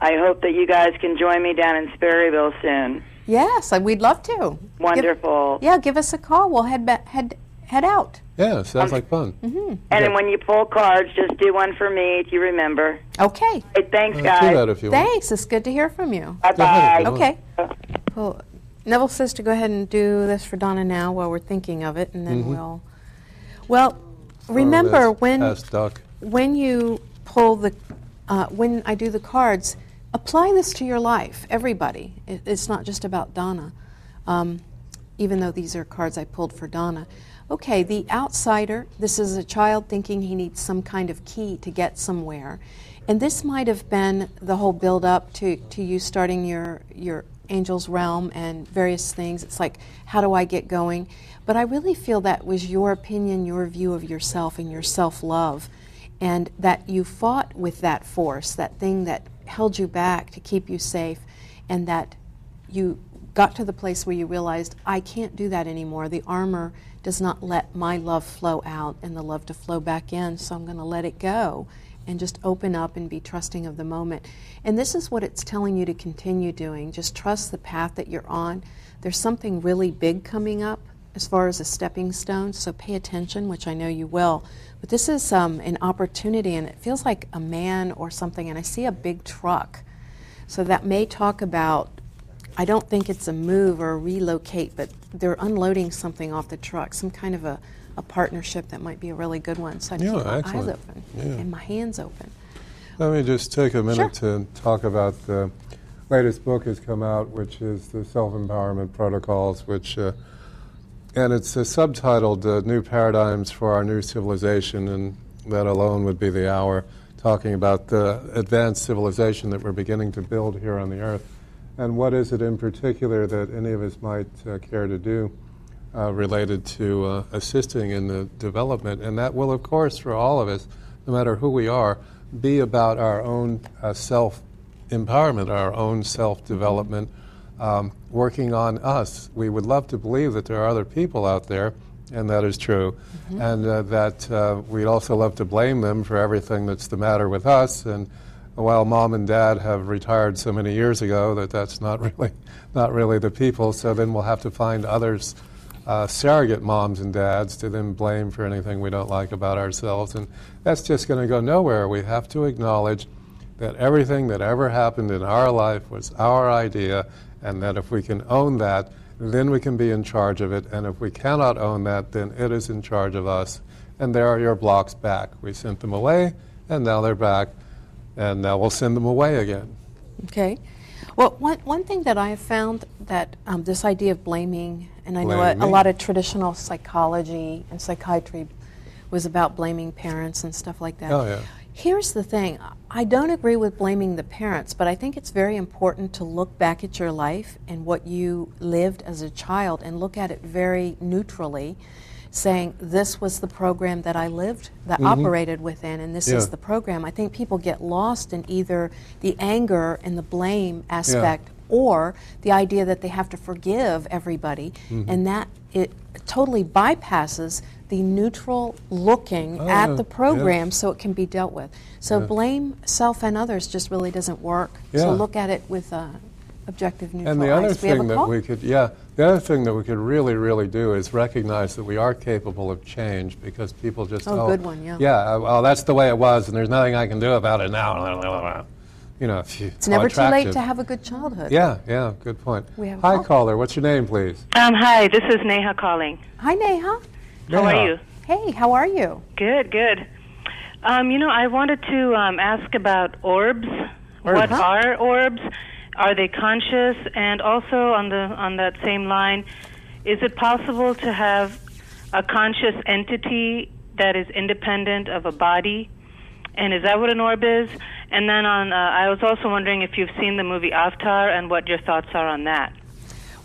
Speaker 3: I hope that you guys can join me down in Sperryville soon.
Speaker 2: Yes, we'd love to. Give-
Speaker 3: Wonderful.
Speaker 2: yeah, give us a call. We'll head ba- head head out.
Speaker 1: Yeah, sounds like fun.
Speaker 2: Mm-hmm.
Speaker 3: And then when you pull cards, just do one for me if you remember.
Speaker 2: Okay.
Speaker 3: Hey, thanks,
Speaker 1: Uh,
Speaker 3: guys.
Speaker 1: do that if you want.
Speaker 2: Thanks. It's good to hear from you.
Speaker 3: Bye bye.
Speaker 2: Okay. Cool. Neville says to go ahead and do this for Donna now while we're thinking of it, and then we'll. Well, remember when
Speaker 1: duck.
Speaker 2: when you pull the uh, when I do the cards, apply this to your life. Everybody. It, it's not just about Donna, um, even though these are cards I pulled for Donna. Okay, the outsider. This is a child thinking he needs some kind of key to get somewhere, and this might have been the whole build up to to you starting your your angel's realm and various things. It's like, how do I get going? But I really feel that was your opinion, your view of yourself, and your self love and that you fought with that force, that thing that held you back to keep you safe, and that you got to the place where you realized, I can't do that anymore. The armor does not let my love flow out and the love to flow back in, so I'm going to let it go and just open up and be trusting of the moment. And this is what it's telling you to continue doing. Just trust the path that you're on. There's something really big coming up as far as a stepping stone, so pay attention, which I know you will. But this is um, an opportunity, and it feels like a man or something, and I see a big truck. So that may talk about, I don't think it's a move or a relocate, but they're unloading something off the truck, some kind of a, a partnership that might be a really good one. So I'd
Speaker 1: Yeah,
Speaker 2: keep my
Speaker 1: excellent.
Speaker 2: eyes open
Speaker 1: Yeah.
Speaker 2: and my hands open.
Speaker 1: Let me just take a minute
Speaker 2: Sure.
Speaker 1: to talk about the latest book has come out, which is the Self Empowerment Protocols, which uh, and it's uh, subtitled uh, "New Paradigms for Our New Civilization," and that alone would be the hour talking about the advanced civilization that we're beginning to build here on the earth, and what is it in particular that any of us might uh, care to do uh, related to uh, assisting in the development, and that will, of course, for all of us, no matter who we are, be about our own uh, self empowerment, our own self development, um, working on us. We would love to believe that there are other people out there, and that is true, and uh, that uh, we'd also love to blame them for everything that's the matter with us. And while mom and dad have retired so many years ago, that that's not really not really the people. So then we'll have to find others. Uh, surrogate moms and dads to then blame for anything we don't like about ourselves. And that's just going to go nowhere. We have to acknowledge that everything that ever happened in our life was our idea, and that if we can own that, then we can be in charge of it. And if we cannot own that, then it is in charge of us. And there are your blocks back. We sent them away, and now they're back, and now we'll send them away again.
Speaker 2: Okay. Well, one, one thing that I have found that um, this idea of blaming, and I know a, a lot of traditional psychology and psychiatry was about blaming parents and stuff like that.
Speaker 1: Oh, yeah.
Speaker 2: Here's the thing I don't agree with blaming the parents, but I think it's very important to look back at your life and what you lived as a child and look at it very neutrally, saying, This was the program that I lived, that operated within, and this
Speaker 1: Mm-hmm. Yeah.
Speaker 2: is the program. I think people get lost in either the anger and the blame aspect or the idea that they have to forgive everybody,
Speaker 1: Mm-hmm.
Speaker 2: and that it totally bypasses the neutral looking
Speaker 1: Oh,
Speaker 2: at
Speaker 1: yeah,
Speaker 2: the
Speaker 1: yeah.
Speaker 2: program so it can be dealt with. So blame self and others just really doesn't work.
Speaker 1: Yeah.
Speaker 2: So look at it with uh, objective neutral
Speaker 1: And the other
Speaker 2: eyes. we have
Speaker 1: thing
Speaker 2: a
Speaker 1: that
Speaker 2: call?
Speaker 1: we could, yeah, the other thing that we could really, really do is recognize that we are capable of change because people just,
Speaker 2: Oh, good one, yeah.
Speaker 1: Yeah, uh, well, that's the way it was, and there's nothing I can do about it now. you know, if you
Speaker 2: It's never too late to have a good childhood.
Speaker 1: Yeah, yeah, good point.
Speaker 2: We have a
Speaker 1: Hi,
Speaker 2: call.
Speaker 1: caller. What's your name, please?
Speaker 4: Um, hi, this is Neha calling.
Speaker 2: Hi, Neha.
Speaker 4: How
Speaker 1: Neha.
Speaker 4: are you?
Speaker 2: Hey, how are you?
Speaker 4: Good, good. Um, you know, I wanted to um, ask about orbs. orbs. What
Speaker 1: Orbs.
Speaker 4: are orbs? Are they conscious? And also on the on that same line, is it possible to have a conscious entity that is independent of a body? And is that what an orb is? And then on, uh, I was also wondering if you've seen the movie Avatar and what your thoughts are on that.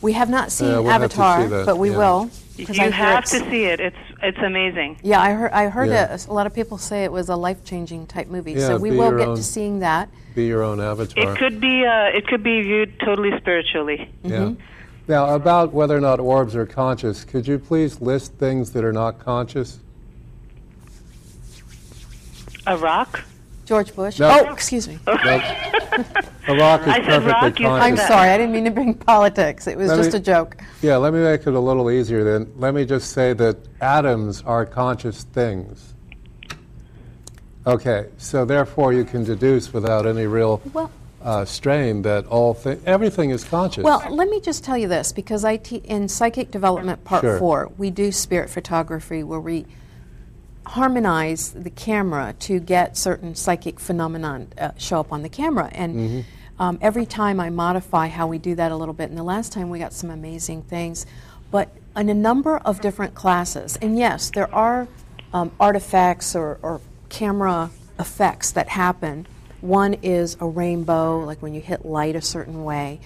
Speaker 2: We have not seen
Speaker 1: we'll have to see
Speaker 2: Avatar, but we
Speaker 1: yeah.
Speaker 2: will. 'cause I
Speaker 4: You
Speaker 2: hear
Speaker 4: have to see it. It's it's amazing.
Speaker 2: Yeah, I heard. I heard
Speaker 1: Yeah.
Speaker 2: a, a lot of people say it was a life-changing type movie.
Speaker 1: Yeah,
Speaker 2: so we will get
Speaker 1: own-
Speaker 2: to seeing that.
Speaker 1: Be your own avatar.
Speaker 4: It could be uh, it could be viewed totally spiritually.
Speaker 1: Yeah.
Speaker 2: Mm-hmm.
Speaker 1: Now, about whether or not orbs are conscious, could you please list things that are not conscious?
Speaker 4: A rock?
Speaker 2: George Bush.
Speaker 1: No.
Speaker 2: Oh, excuse me.
Speaker 1: Nope. a rock is
Speaker 4: I said
Speaker 1: perfectly
Speaker 4: Rock,
Speaker 2: I'm sorry. I didn't mean to bring politics. It was
Speaker 1: Let
Speaker 2: just
Speaker 1: me-
Speaker 2: a joke.
Speaker 1: Yeah, let me make it a little easier then. Let me just say that atoms are conscious things. Okay, so therefore you can deduce without any real
Speaker 2: Well,
Speaker 1: uh, strain that all thi- everything is conscious.
Speaker 2: Well, let me just tell you this because I te- in Psychic Development Part
Speaker 1: Sure.
Speaker 2: 4, we do spirit photography where we harmonize the camera to get certain psychic phenomenon uh, show up on the camera. And
Speaker 1: Mm-hmm.
Speaker 2: um, every time I modify how we do that a little bit. And the last time we got some amazing things. But in a number of different classes, and yes, there are um, artifacts or, or camera effects that happen. One is a rainbow, like when you hit light a certain way.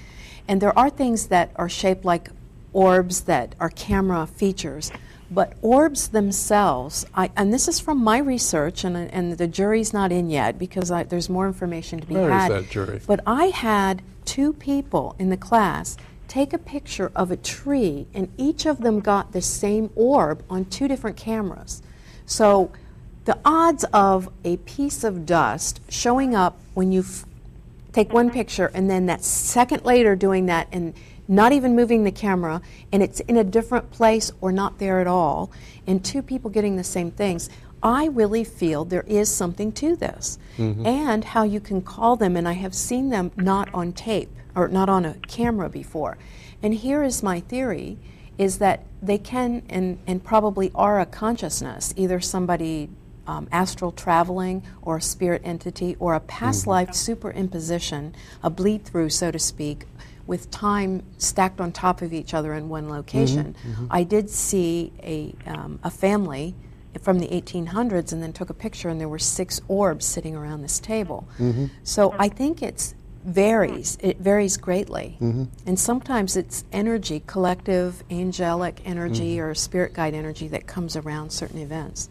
Speaker 2: And there are things that are shaped like orbs that are camera features. But orbs themselves, I, and this is from my research, and, and the jury's not in yet because I, there's more information to be
Speaker 1: Where is
Speaker 2: had.
Speaker 1: that jury?
Speaker 2: But I had two people in the class take a picture of a tree, and each of them got the same orb on two different cameras. So the odds of a piece of dust showing up when you take one picture and then that second later doing that and not even moving the camera and it's in a different place or not there at all and two people getting the same things i really feel there is something to this. And how you can call them and i have seen them not on tape or not on a camera before. And here is my theory is that they can and, and probably are a consciousness either somebody um, astral traveling or a spirit entity or a past life superimposition, a bleed through, so to speak, with time stacked on top of each other in one location. Mm-hmm, mm-hmm. I did see a, um, a family from the 1800s and then took a picture, and there were six orbs sitting around this table. Mm-hmm. So I think it's varies. It varies greatly. And sometimes it's energy, collective, angelic energy, or spirit guide energy that comes around certain events.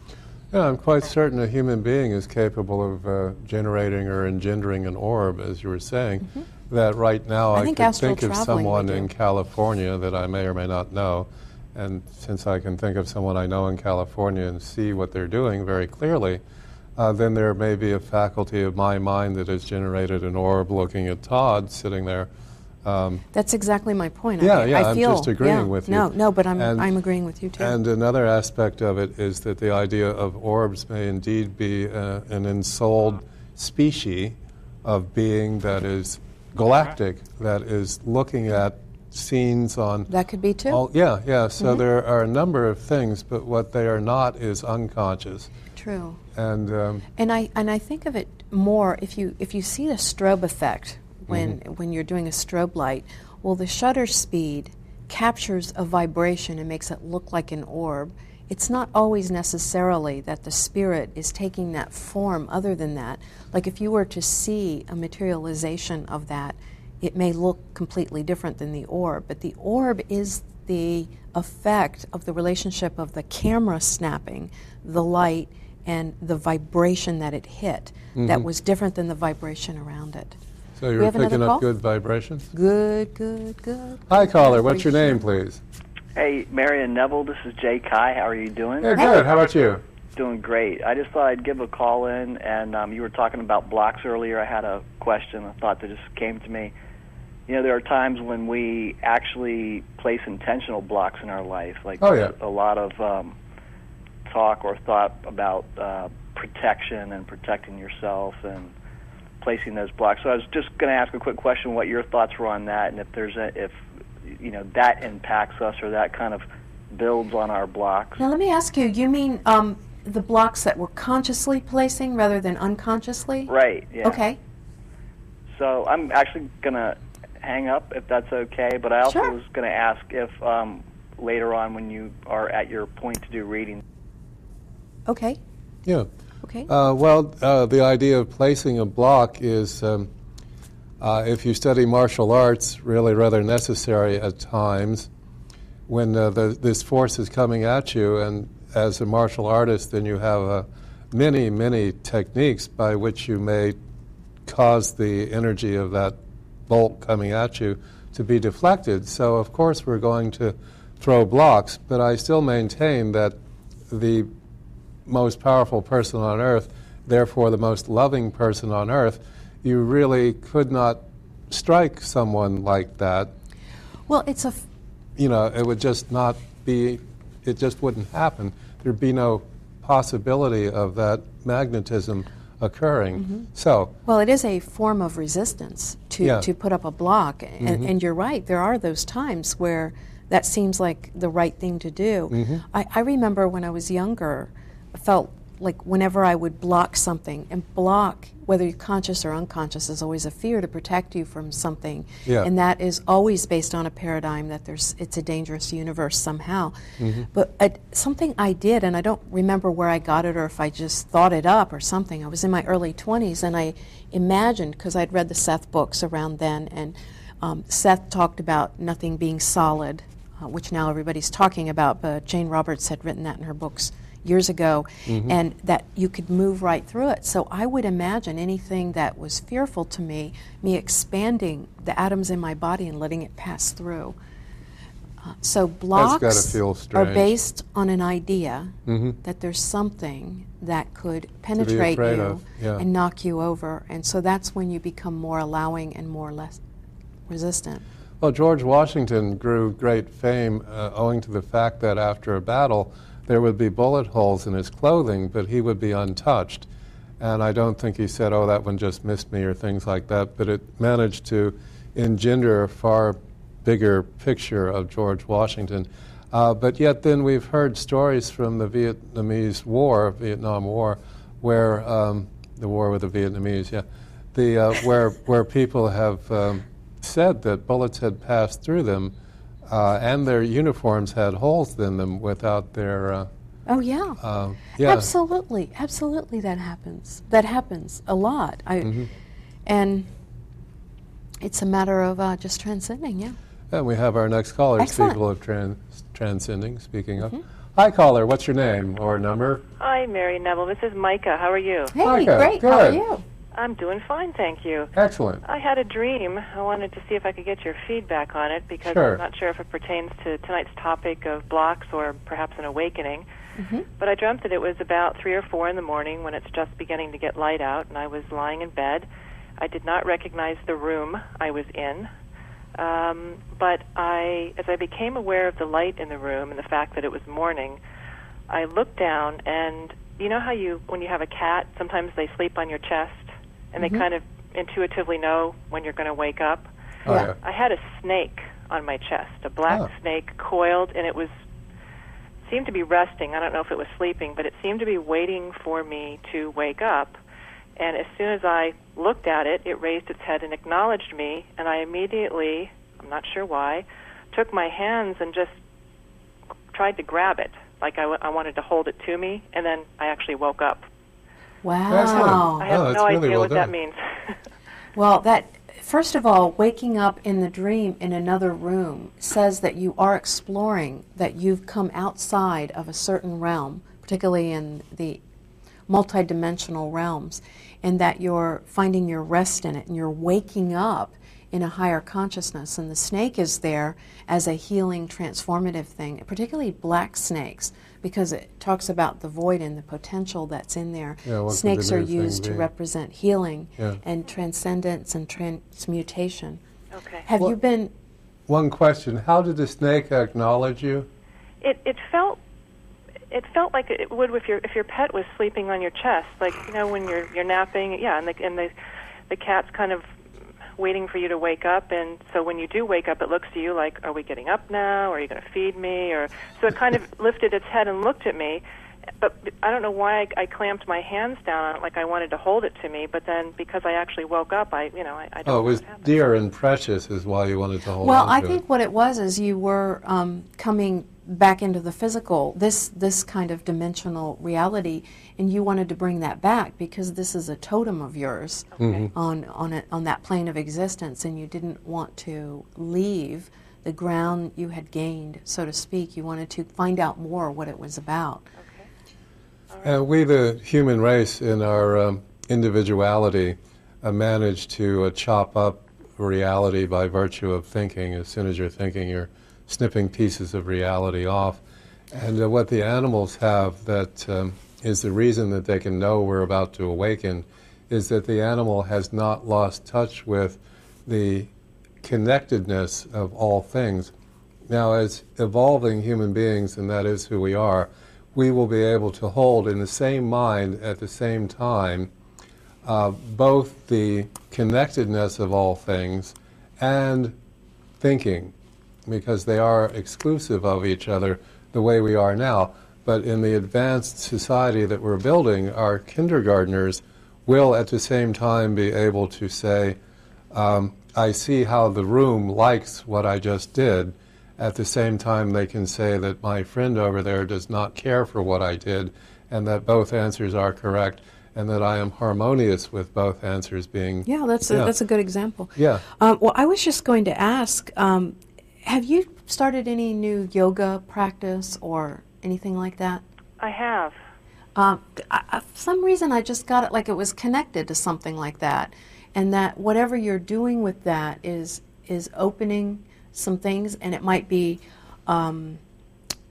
Speaker 1: yeah, I'm quite certain a human being is capable of uh, generating or engendering an orb, as you were saying. That right now.
Speaker 2: I
Speaker 1: I,
Speaker 2: think
Speaker 1: could think of someone in. California that I may or may not know. And since I can think of someone I know in California and see what they're doing very clearly, uh, then there may be a faculty of my mind that has generated an orb looking at Todd sitting there. Um,
Speaker 2: That's exactly my point.
Speaker 1: Yeah,
Speaker 2: I,
Speaker 1: yeah,
Speaker 2: I
Speaker 1: I'm
Speaker 2: feel,
Speaker 1: just agreeing
Speaker 2: yeah,
Speaker 1: with you.
Speaker 2: No, no, but I'm,
Speaker 1: And-
Speaker 2: I'm agreeing with you too.
Speaker 1: And another aspect of it is that the idea of orbs may indeed be uh, an ensouled species of being that is galactic, that is looking at scenes on.
Speaker 2: that could be too.
Speaker 1: all, yeah, yeah. So
Speaker 2: Mm-hmm.
Speaker 1: there are a number of things, but what they are not is unconscious.
Speaker 2: True.
Speaker 1: And um,
Speaker 2: And I and I think of it more if you if you see the strobe effect when
Speaker 1: Mm-hmm.
Speaker 2: when you're doing a strobe light. Well, the shutter speed captures a vibration and makes it look like an orb. It's not always necessarily that the spirit is taking that form. Other than that, like if you were to see a materialization of that, it may look completely different than the orb. But the orb is the effect of the relationship of the camera snapping, the light, and the vibration that it hit that mm-hmm. was different than the vibration around it.
Speaker 1: so you're picking
Speaker 2: call?
Speaker 1: up good vibrations.
Speaker 2: Good, good, good.
Speaker 1: Hi, caller. What's your name, please?
Speaker 5: Hey, Marion Neville, this is Jay Kai. How are you doing?
Speaker 1: Yeah, good. How about you?
Speaker 5: Doing great. I just thought I'd give a call in, and um, you were talking about blocks earlier. I had a question, a thought that just came to me. You know, there are times when we actually place intentional blocks in our life, like
Speaker 1: Oh, yeah.
Speaker 5: a lot of um, talk or thought about uh, protection and protecting yourself, and placing those blocks. So I was just going to ask a quick question: what your thoughts were on that, and if there's a, if you know that impacts us or that kind of builds on our blocks.
Speaker 2: Now, let me ask you you mean um, the blocks that we're consciously placing rather than unconsciously?
Speaker 5: Right. Yeah.
Speaker 2: Okay.
Speaker 5: So I'm actually going to hang up if that's okay. But I also
Speaker 2: Sure.
Speaker 5: was going to ask if um, later on when you are at your point to do reading.
Speaker 2: Okay.
Speaker 1: Yeah.
Speaker 2: Okay.
Speaker 1: Uh, well, uh, the idea of placing a block is, um, uh, if you study martial arts, really rather necessary at times when uh, the, this force is coming at you. And as a martial artist, then you have uh, many, many techniques by which you may cause the energy of that bolt coming at you to be deflected. So, of course, we're going to throw blocks, but I still maintain that the most powerful person on earth, therefore the most loving person on earth, you really could not strike someone like that.
Speaker 2: well, it's a. F-
Speaker 1: You know, it would just not be, it just wouldn't happen. There'd be no possibility of that magnetism occurring. Mm-hmm. So,
Speaker 2: Well, it is a form of resistance to,
Speaker 1: Yeah.
Speaker 2: to put up a block. And, mm-hmm. and you're right, there are those times where that seems like the right thing to do. Mm-hmm. I, I remember when I was younger, I felt like whenever I would block something, and block, whether you're conscious or unconscious, is always a fear to protect you from something.
Speaker 1: Yeah.
Speaker 2: And that is always based on a paradigm that there's it's a dangerous universe somehow. But I, something I did, and I don't remember where I got it or if I just thought it up or something. I was in my early 20s, and I imagined because I'd read the Seth books around then, and um, Seth talked about nothing being solid, uh, which now everybody's talking about. But Jane Roberts had written that in her books years ago, and that you could move right through it. So I would imagine anything that was fearful to me, me expanding the atoms in my body and letting it pass through. Uh, so blocks are based on an idea
Speaker 1: Mhm.
Speaker 2: that there's something that could penetrate you
Speaker 1: yeah.
Speaker 2: and knock you over, and so that's when you become more allowing and more less resistant.
Speaker 1: Well, George Washington grew great fame uh, owing to the fact that after a battle, there would be bullet holes in his clothing, but he would be untouched. And I don't think he said, oh, that one just missed me or things like that, but it managed to engender a far bigger picture of George Washington. Uh, but yet, then we've heard stories from the Vietnamese War, Vietnam War, where um, the war with the Vietnamese, yeah, the uh, where where people have um, said that bullets had passed through them, uh, and their uniforms had holes in them without their. Uh,
Speaker 2: Oh yeah.
Speaker 1: uh, yeah.
Speaker 2: Absolutely, absolutely, that happens. That happens a lot. I,
Speaker 1: Mm-hmm.
Speaker 2: and it's a matter of uh, just transcending. Yeah.
Speaker 1: And we have our next caller,
Speaker 2: Excellent.
Speaker 1: people of trans- transcending. Speaking of, hi caller, what's your name or number?
Speaker 6: Hi, Mary Neville. This is Micah. How are you?
Speaker 2: Hey,
Speaker 1: Micah,
Speaker 2: great. How are you?
Speaker 6: I'm doing fine, thank you.
Speaker 1: Excellent.
Speaker 6: I had a dream. I wanted to see if I could get your feedback on it because
Speaker 1: Sure.
Speaker 6: I'm not sure if it pertains to tonight's topic of blocks or perhaps an awakening. But I dreamt that it was about 3 or 4 in the morning when it's just beginning to get light out, and I was lying in bed. I did not recognize the room I was in. Um, but I, as I became aware of the light in the room and the fact that it was morning, I looked down and you know how you, when you have a cat, sometimes they sleep on your chest and they mm-hmm. kind of intuitively know when you're going to wake up.
Speaker 1: Oh,
Speaker 2: yeah.
Speaker 6: I had a snake on my chest, a black
Speaker 1: Oh.
Speaker 6: snake coiled, and it was seemed to be resting. I don't know if it was sleeping, but it seemed to be waiting for me to wake up. And as soon as I looked at it, it raised its head and acknowledged me, and I immediately, I'm not sure why, took my hands and just tried to grab it, like I, w- I wanted to hold it to me, and then I actually woke up.
Speaker 2: Wow.
Speaker 6: I have
Speaker 1: Oh, that's
Speaker 6: no
Speaker 1: really
Speaker 6: idea
Speaker 1: well
Speaker 6: what that means.
Speaker 2: Well, that first of all, waking up in the dream in another room says that you are exploring, that you've come outside of a certain realm, particularly in the multidimensional realms, and that you're finding your rest in it and you're waking up in a higher consciousness. And the snake is there as a healing, transformative thing, particularly black snakes, because it talks about the void and the potential that's in there.
Speaker 1: Yeah, what could the
Speaker 2: Snakes are
Speaker 1: new thing
Speaker 2: used to represent healing
Speaker 1: Yeah.
Speaker 2: and transcendence and transmutation.
Speaker 6: okay.
Speaker 2: Have you been?
Speaker 1: One question: How did the snake acknowledge you?
Speaker 6: it it felt it felt like it would if your if your pet was sleeping on your chest, like you know when you're you're napping. Yeah, and the and the the cat's kind of waiting for you to wake up and so when you do wake up it looks to you like are we getting up now are you going to feed me or so it kind of lifted its head and looked at me but I don't know why I, I clamped my hands down on it like I wanted to hold it to me but then because I actually woke up I you know I, I don't
Speaker 1: Oh, it
Speaker 6: know
Speaker 1: was
Speaker 6: what
Speaker 1: dear and precious is why you wanted to hold it.
Speaker 2: Well,
Speaker 1: on
Speaker 2: I think
Speaker 1: it.
Speaker 2: what it was is you were um, coming back into the physical, this this kind of dimensional reality, and you wanted to bring that back because this is a totem of yours on on it, on that plane of existence, and you didn't want to leave the ground you had gained, so to speak. You wanted to find out more what it was about.
Speaker 1: Uh, we, the human race, in our um, individuality, uh, manage to uh, chop up reality by virtue of thinking. As soon as you're thinking, you're snipping pieces of reality off. And uh, what the animals have that um, is the reason that they can know we're about to awaken is that the animal has not lost touch with the connectedness of all things. Now, as evolving human beings, and that is who we are, we will be able to hold in the same mind at the same time uh, both the connectedness of all things and thinking, because they are exclusive of each other the way we are now. But in the advanced society that we're building, our kindergartners will at the same time be able to say, um, I see how the room likes what I just did. At the same time, they can say that my friend over there does not care for what I did, and that both answers are correct, and that I am harmonious with both answers being.
Speaker 2: Yeah, that's a,
Speaker 1: Yeah.
Speaker 2: that's a good example.
Speaker 1: Yeah.
Speaker 2: Um, well, I was just going to ask, um, have you started any new yoga practice or anything like that?
Speaker 6: I have
Speaker 2: Um, I, I, for some reason, I just got it like it was connected to something like that, and that whatever you're doing with that is is opening some things, and it might be um,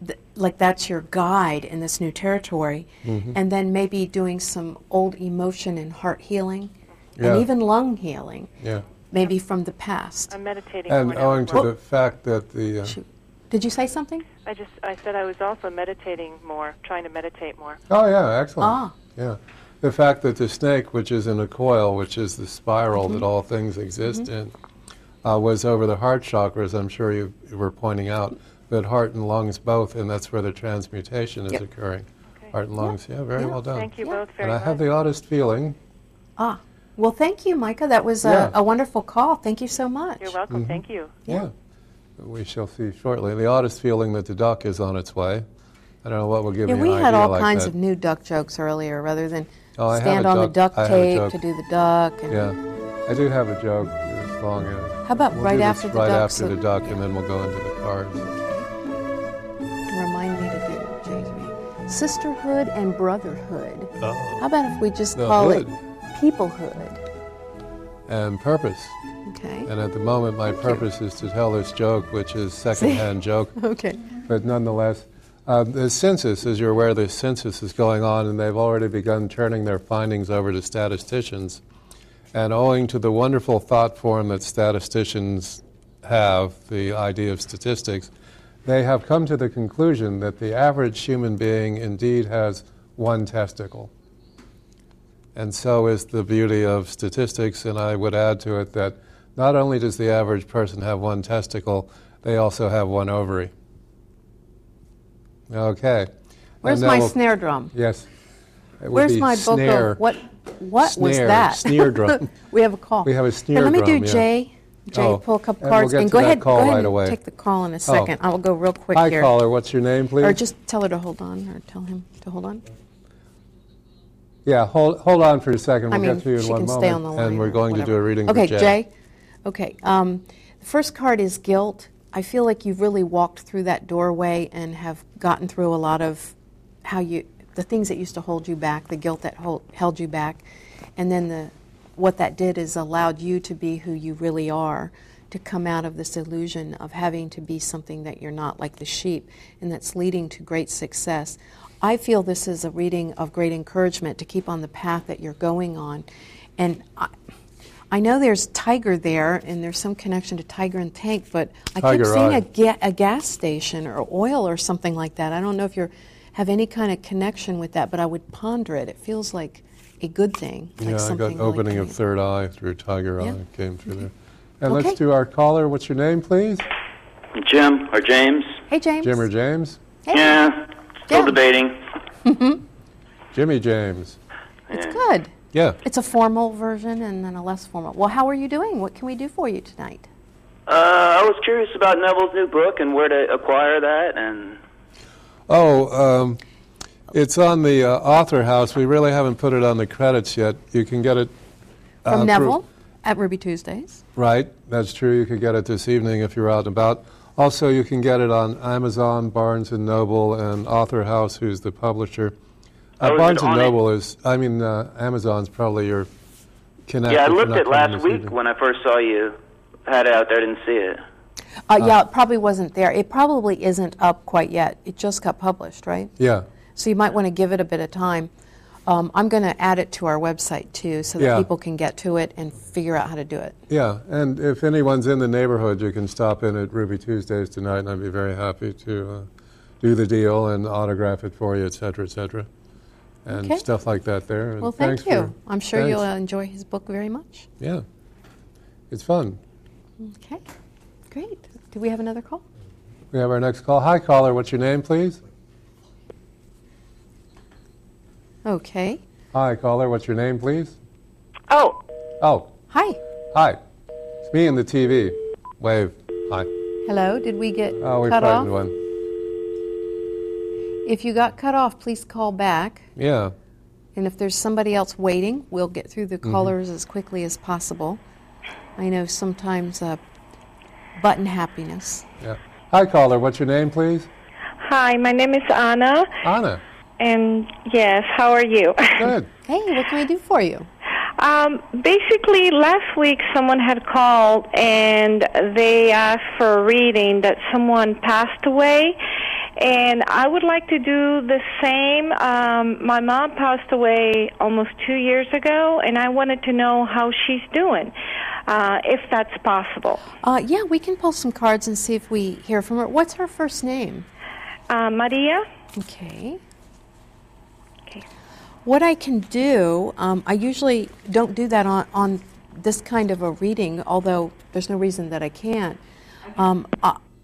Speaker 2: th- like that's your guide in this new territory,
Speaker 1: Mm-hmm.
Speaker 2: and then maybe doing some old emotion and heart healing,
Speaker 1: Yeah.
Speaker 2: and even lung healing,
Speaker 1: Yeah.
Speaker 2: Maybe from the past.
Speaker 6: I'm meditating
Speaker 1: And
Speaker 6: more now
Speaker 1: owing
Speaker 6: as
Speaker 1: to
Speaker 6: well.
Speaker 1: the fact that the. Uh,
Speaker 2: Shoot. Did you say something?
Speaker 6: I just I said I was also meditating more trying to meditate more
Speaker 1: oh, yeah, excellent.
Speaker 2: Ah.
Speaker 1: Yeah. The fact that the snake, which is in a coil, which is the spiral
Speaker 2: Mm-hmm.
Speaker 1: that all things exist in, uh, was over the heart chakras, I'm sure you were pointing out, that heart and lungs both, and that's where the transmutation is
Speaker 2: Yep.
Speaker 1: occurring.
Speaker 6: Okay.
Speaker 1: Heart and lungs, yeah, very
Speaker 2: Yeah.
Speaker 1: well done.
Speaker 6: Thank you
Speaker 2: Yeah.
Speaker 6: both very
Speaker 1: and I
Speaker 6: much.
Speaker 1: have the oddest feeling.
Speaker 2: Ah, well, thank you, Micah. That was a,
Speaker 1: Yeah.
Speaker 2: a wonderful call. Thank you so much.
Speaker 6: You're welcome. Mm-hmm. Thank you.
Speaker 1: Yeah. We shall see shortly. The oddest feeling that the duck is on its way. I don't know what will give
Speaker 2: Yeah,
Speaker 1: me
Speaker 2: we
Speaker 1: an
Speaker 2: had
Speaker 1: idea
Speaker 2: all
Speaker 1: like
Speaker 2: kinds
Speaker 1: that.
Speaker 2: of new duck jokes earlier, rather than
Speaker 1: Oh,
Speaker 2: stand
Speaker 1: a
Speaker 2: on the
Speaker 1: duck-
Speaker 2: duct
Speaker 1: I have a
Speaker 2: tape to do the duck. And
Speaker 1: Yeah, I do have a joke as long as.
Speaker 2: How about
Speaker 1: we'll
Speaker 2: right
Speaker 1: do
Speaker 2: after the
Speaker 1: right
Speaker 2: duck, Right
Speaker 1: after
Speaker 2: so-
Speaker 1: the duck, and then we'll go into the cards.
Speaker 2: Remind me to do Jamie. Sisterhood and brotherhood.
Speaker 1: Oh.
Speaker 2: How about if we just
Speaker 1: The
Speaker 2: call
Speaker 1: hood.
Speaker 2: it peoplehood?
Speaker 1: And purpose.
Speaker 2: Okay.
Speaker 1: And at the moment, my purpose is to tell this joke, which is secondhand joke,
Speaker 2: Okay.
Speaker 1: but nonetheless, uh, the census, as you're aware, the census is going on, and they've already begun turning their findings over to statisticians. And owing to the wonderful thought form that statisticians have, the idea of statistics, they have come to the conclusion that the average human being indeed has one testicle. And so is the beauty of statistics, and I would add to it that not only does the average person have one testicle, they also have one ovary. Okay.
Speaker 2: Where's my
Speaker 1: we'll-
Speaker 2: snare drum?
Speaker 1: Yes.
Speaker 2: Where's my
Speaker 1: snare.
Speaker 2: vocal? What? What was that?
Speaker 1: snare drum.
Speaker 2: we have a call.
Speaker 1: We have a snare drum.
Speaker 2: let me
Speaker 1: drum,
Speaker 2: do
Speaker 1: yeah.
Speaker 2: Jay. Jay,
Speaker 1: Oh,
Speaker 2: pull a couple
Speaker 1: and we'll
Speaker 2: cards and go ahead. go ahead
Speaker 1: right
Speaker 2: and
Speaker 1: away.
Speaker 2: take the call in a oh. second. I will go real quick
Speaker 1: Hi,
Speaker 2: here.
Speaker 1: caller. What's your name, please?
Speaker 2: Or just tell her to hold on, or tell him to hold on.
Speaker 1: Yeah, hold, hold on for a second.
Speaker 2: I
Speaker 1: We'll
Speaker 2: mean,
Speaker 1: get to you in
Speaker 2: she
Speaker 1: one
Speaker 2: can
Speaker 1: moment.
Speaker 2: stay on the line.
Speaker 1: and we're
Speaker 2: or
Speaker 1: going to do
Speaker 2: whatever.
Speaker 1: a reading
Speaker 2: okay,
Speaker 1: for Jay.
Speaker 2: Jay. Okay. Um, the first card is guilt. I feel like you've really walked through that doorway and have gotten through a lot of how you the things that used to hold you back, the guilt that hold, held you back, and then the what that did is allowed you to be who you really are, to come out of this illusion of having to be something that you're not, like the sheep, and that's leading to great success. I feel this is a reading of great encouragement to keep on the path that you're going on, and. I, I know there's Tiger there, and there's some connection to Tiger and Tank, but I
Speaker 1: Tiger
Speaker 2: keep seeing a, ga- a gas station or oil or something like that. I don't know if you have any kind of connection with that, but I would ponder it. It feels like a good thing. Like
Speaker 1: yeah, I got
Speaker 2: really
Speaker 1: opening of third eye through Tiger
Speaker 2: Yeah.
Speaker 1: Eye came through there. And mm-hmm.
Speaker 2: Okay.
Speaker 1: let's do our caller. What's your name, please?
Speaker 7: Jim or James?
Speaker 2: Hey, James.
Speaker 1: Jim or James?
Speaker 2: Hey.
Speaker 7: Yeah, still
Speaker 2: Yeah.
Speaker 7: debating.
Speaker 1: Jimmy James.
Speaker 2: It's good.
Speaker 1: Yeah.
Speaker 2: It's a formal version and then a less formal. Well, how are you doing? What can we do for you tonight?
Speaker 7: Uh, I was curious about Neville's new book and where to acquire that, and
Speaker 1: Oh, um, it's on the uh, Author House. We really haven't put it on the credits yet. You can get it uh,
Speaker 2: From
Speaker 1: through-
Speaker 2: Neville at Ruby Tuesdays.
Speaker 1: Right, that's true. You could get it this evening if you're out and about. Also, you can get it on Amazon, Barnes and Noble, and Author House, who's the publisher. Uh,
Speaker 7: Oh,
Speaker 1: Barnes and? Noble is, I mean, uh, Amazon's probably your connect.
Speaker 7: yeah, I looked at
Speaker 1: coming
Speaker 7: last week
Speaker 1: evening.
Speaker 7: when I first saw you had it out there. Didn't see it.
Speaker 2: Uh, yeah, it probably wasn't there. It probably isn't up quite yet. It just got published, right?
Speaker 1: Yeah,
Speaker 2: So you might want to give it a bit of time. Um, I'm going to add it to our website too, so that
Speaker 1: Yeah.
Speaker 2: people can get to it and figure out how to do it.
Speaker 1: yeah. And if anyone's in the neighborhood, you can stop in at Ruby Tuesdays tonight, and I'd be very happy to uh, do the deal and autograph it for you, et cetera, et cetera. And
Speaker 2: Okay.
Speaker 1: stuff like that there. And
Speaker 2: Well, thank you.
Speaker 1: for-
Speaker 2: I'm sure
Speaker 1: thanks.
Speaker 2: you'll enjoy his book very much.
Speaker 1: Yeah, it's fun.
Speaker 2: Okay, great. Do we have another call?
Speaker 1: We have our next call. Hi, caller. What's your name, please?
Speaker 2: Okay.
Speaker 1: Hi, caller. What's your name, please?
Speaker 6: Oh,
Speaker 1: Oh,
Speaker 2: Hi.
Speaker 1: hi. It's me in the TV. Wave. Hi.
Speaker 2: Hello. Did we get
Speaker 1: Oh, we
Speaker 2: cut off?
Speaker 1: one.
Speaker 2: If you got cut off, please call back.
Speaker 1: Yeah.
Speaker 2: And if there's somebody else waiting, we'll get through the
Speaker 1: Mm-hmm.
Speaker 2: callers as quickly as possible. I know sometimes uh, button happiness.
Speaker 1: Yeah. Hi, caller. What's your name, please?
Speaker 8: Hi, my name is Anna,
Speaker 1: Anna.
Speaker 8: And yes, how are you?
Speaker 1: Good.
Speaker 2: Hey, what can I do for you?
Speaker 8: um, basically, last week someone had called and they asked for a reading that someone passed away, and I would like to do the same. Um, my mom passed away almost two years ago, and I wanted to know how she's doing, uh, if that's possible.
Speaker 2: Uh, yeah, we can pull some cards and see if we hear from her. What's her first name?
Speaker 8: Uh, Maria?
Speaker 2: Okay.
Speaker 8: Okay.
Speaker 2: What I can do, um, I usually don't do that on, on this kind of a reading, although there's no reason that I can't. Um,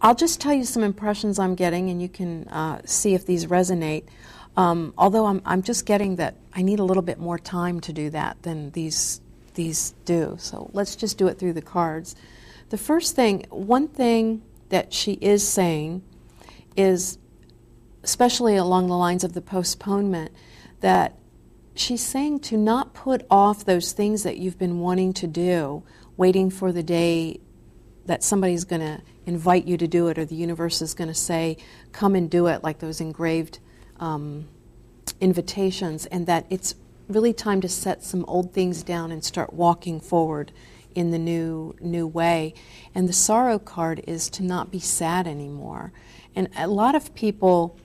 Speaker 2: I'll just tell you some impressions I'm getting, and you can uh, see if these resonate. Um, although I'm, I'm just getting that I need a little bit more time to do that than these these do. So let's just do it through the cards. The first thing, one thing that she is saying is especially along the lines of the postponement, that she's saying to not put off those things that you've been wanting to do, waiting for the day that somebody's going to invite you to do it or the universe is going to say, come and do it, like those engraved um, invitations, and that it's really time to set some old things down and start walking forward in the new new way. And the sorrow card is to not be sad anymore. And a lot of people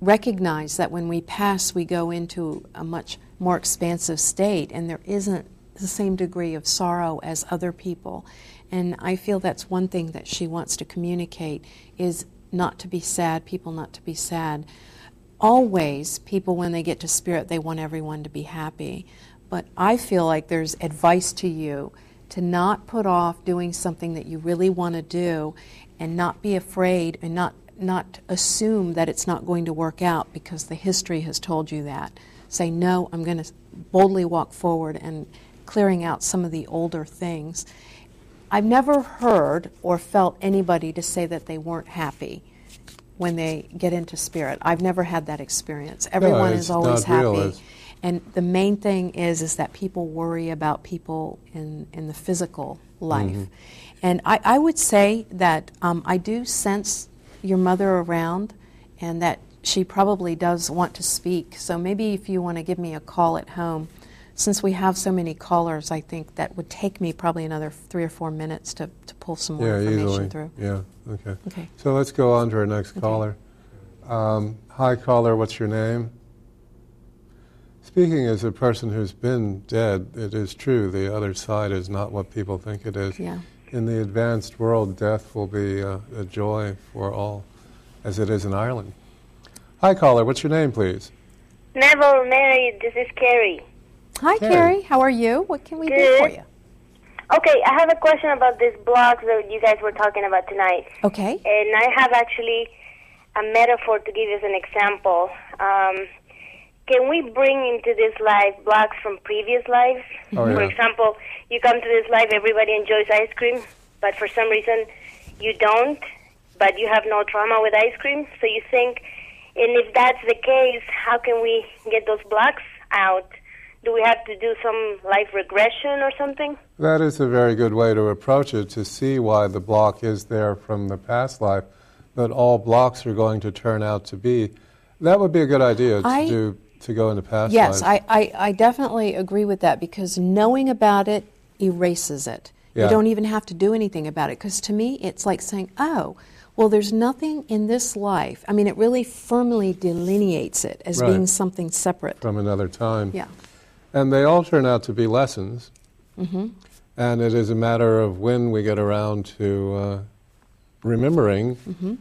Speaker 2: recognize that when we pass, we go into a much more expansive state, and there isn't the same degree of sorrow as other people. And I feel that's one thing that she wants to communicate is not to be sad, people not to be sad. Always, people, when they get to spirit, they want everyone to be happy. But I feel like there's advice to you to not put off doing something that you really want to do and not be afraid and not, not assume that it's not going to work out because the history has told you that. Say, no, I'm going to boldly walk forward and clearing out some of the older things. I've never heard or felt anybody to say that they weren't happy when they get into spirit. I've never had that experience. Everyone
Speaker 1: it's
Speaker 2: is always
Speaker 1: not real,
Speaker 2: happy. And the main thing is is that people worry about people in, in the physical life.
Speaker 1: Mm-hmm.
Speaker 2: And I, I would say that um, I do sense your mother around and that she probably does want to speak. So maybe if you want to give me a call at home, since we have so many callers, I think that would take me probably another three or four minutes to, to pull some more
Speaker 1: Yeah,
Speaker 2: information
Speaker 1: easily.
Speaker 2: through.
Speaker 1: Yeah, okay.
Speaker 2: Okay.
Speaker 1: So let's go on to our next caller. Um, hi, caller. What's your name? Speaking as a person who's been dead, it is true. The other side is not what people think it is.
Speaker 2: Yeah.
Speaker 1: In the advanced world, death will be a joy for all, as it is in Ireland. Hi, caller. What's your name, please?
Speaker 9: Neville, Mary, this is Carrie.
Speaker 2: Hi,
Speaker 1: Carrie.
Speaker 2: Carrie. How are you? What can we do for you?
Speaker 9: Okay, I have a question about this blog that you guys were talking about tonight.
Speaker 2: Okay.
Speaker 9: And I have actually a metaphor to give you as an example. Um, can we bring into this life blocks from previous lives?
Speaker 1: Oh, yeah.
Speaker 9: For example, you come to this life, everybody enjoys ice cream, but for some reason you don't, but you have no trauma with ice cream. So you think, and if that's the case, how can we get those blocks out? Do we have to do some life regression or something?
Speaker 1: That is a very good way to approach it to see why the block is there from the past life, but all blocks are going to turn out to be. That would be a good idea to
Speaker 2: I-
Speaker 1: do to go into past
Speaker 2: Yes,
Speaker 1: lives.
Speaker 2: I, I, I definitely agree with that because knowing about it erases it.
Speaker 1: Yeah.
Speaker 2: You don't even have to do anything about it because to me it's like saying, oh, well, there's nothing in this life. I mean, it really firmly delineates it as
Speaker 1: Right.
Speaker 2: being something separate.
Speaker 1: from another time.
Speaker 2: Yeah.
Speaker 1: And they all turn out to be lessons.
Speaker 2: Mm-hmm.
Speaker 1: And it is a matter of when we get around to uh, remembering
Speaker 2: Mm-hmm.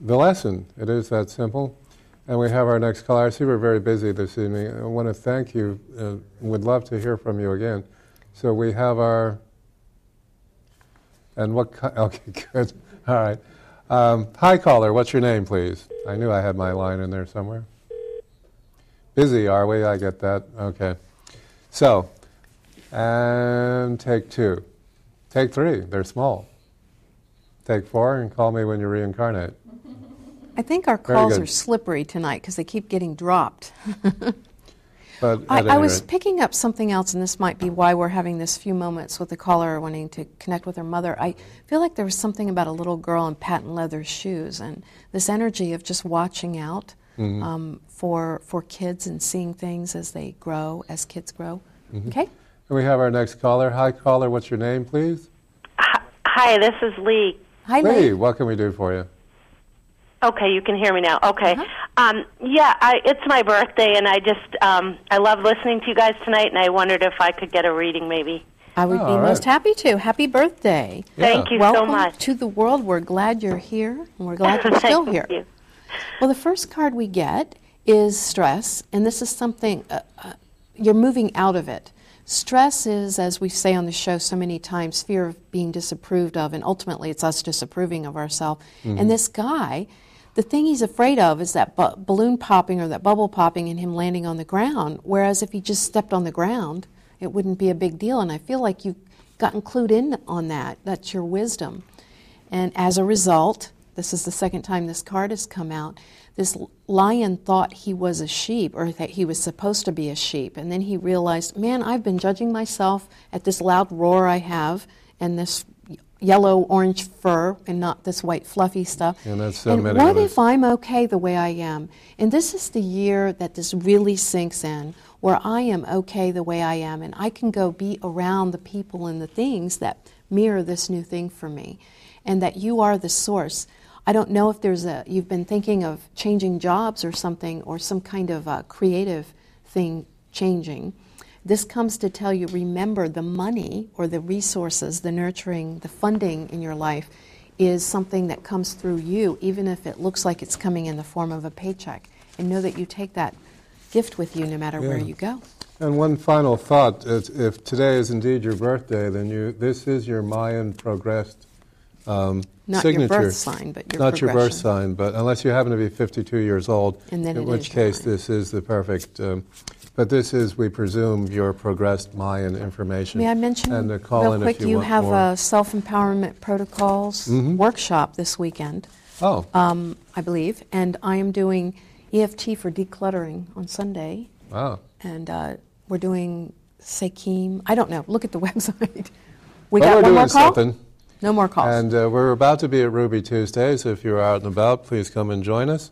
Speaker 1: the lesson. It is that simple. And we have our next caller. I see we're very busy this evening. I want to thank you. Uh, would love to hear from you again. So we have our. And what? ki- Okay, good. All right. Um, hi, caller. What's your name, please? I knew I had my line in there somewhere. Busy, are we? I get that. Okay. So, and take two. Take three. They're small. Take four and call me when you reincarnate.
Speaker 2: I think our
Speaker 1: Very
Speaker 2: calls
Speaker 1: good.
Speaker 2: are slippery tonight because they keep getting dropped.
Speaker 1: But
Speaker 2: I, I was
Speaker 1: rate-
Speaker 2: picking up something else, and this might be why we're having this few moments with the caller wanting to connect with her mother. I feel like there was something about a little girl in patent leather shoes, and this energy of just watching out
Speaker 1: Mm-hmm.
Speaker 2: um, for for kids and seeing things as they grow, as kids grow.
Speaker 1: Mm-hmm.
Speaker 2: Okay.
Speaker 1: And we have our next caller. Hi, caller. What's your name, please?
Speaker 10: Hi, this is Lee.
Speaker 2: Hi,
Speaker 1: Lee,
Speaker 2: Lee.
Speaker 1: what can we do for you?
Speaker 10: Okay, you can hear me now. Okay. Um, yeah, I, it's my birthday, and I just um, I love listening to you guys tonight, and I wondered if I could get a reading, maybe.
Speaker 2: I would
Speaker 1: Oh,
Speaker 2: be
Speaker 1: all
Speaker 2: most happy to. Happy birthday.
Speaker 10: Thank you
Speaker 2: Welcome
Speaker 10: so much.
Speaker 2: to the world. We're glad you're here, and we're glad you're still
Speaker 10: Thank
Speaker 2: here.
Speaker 10: you.
Speaker 2: Well, the first card we get is stress, and this is something uh, uh, you're moving out of it. Stress is, as we say on the show so many times, fear of being disapproved of, and ultimately it's us disapproving of ourselves. And this guy, the thing he's afraid of is that bu- balloon popping or that bubble popping and him landing on the ground. Whereas if he just stepped on the ground, it wouldn't be a big deal. And I feel like you've gotten clued in on that. That's your wisdom. And as a result, this is the second time this card has come out. This lion thought he was a sheep or that he was supposed to be a sheep. And then he realized, man, I've been judging myself at this loud roar I have and this yellow orange fur and not this white fluffy stuff.
Speaker 1: And that's so
Speaker 2: and what if I'm okay the way I am? And this is the year that this really sinks in, where I am okay the way I am, and I can go be around the people and the things that mirror this new thing for me, and that you are the source. I don't know if there's a, you've been thinking of changing jobs or something, or some kind of uh, creative thing changing. This comes to tell you remember the money or the resources, the nurturing, the funding in your life is something that comes through you, even if it looks like it's coming in the form of a paycheck. And know that you take that gift with you no matter where you go.
Speaker 1: And one final thought: is if today is indeed your birthday, then you this is your Mayan progressed um,
Speaker 2: Not your birth sign, but your
Speaker 1: not your birth sign, but unless you happen to be 52 years old, in which case this is the perfect. Um, but this is, we presume, your progressed Mayan information.
Speaker 2: May I mention
Speaker 1: and uh, call
Speaker 2: real quick?
Speaker 1: you, want
Speaker 2: have
Speaker 1: more.
Speaker 2: a self empowerment protocols
Speaker 1: Mhm.
Speaker 2: workshop this weekend,
Speaker 1: oh,
Speaker 2: um, I believe, and I am doing EFT for decluttering on Sunday,
Speaker 1: wow.
Speaker 2: and uh, we're doing Sekim. I don't know. Look at the website. We
Speaker 1: Well,
Speaker 2: got
Speaker 1: we're
Speaker 2: one more call.
Speaker 1: something.
Speaker 2: No more calls.
Speaker 1: And uh, we're about to be at Ruby Tuesday, so if you're out and about, please come and join us.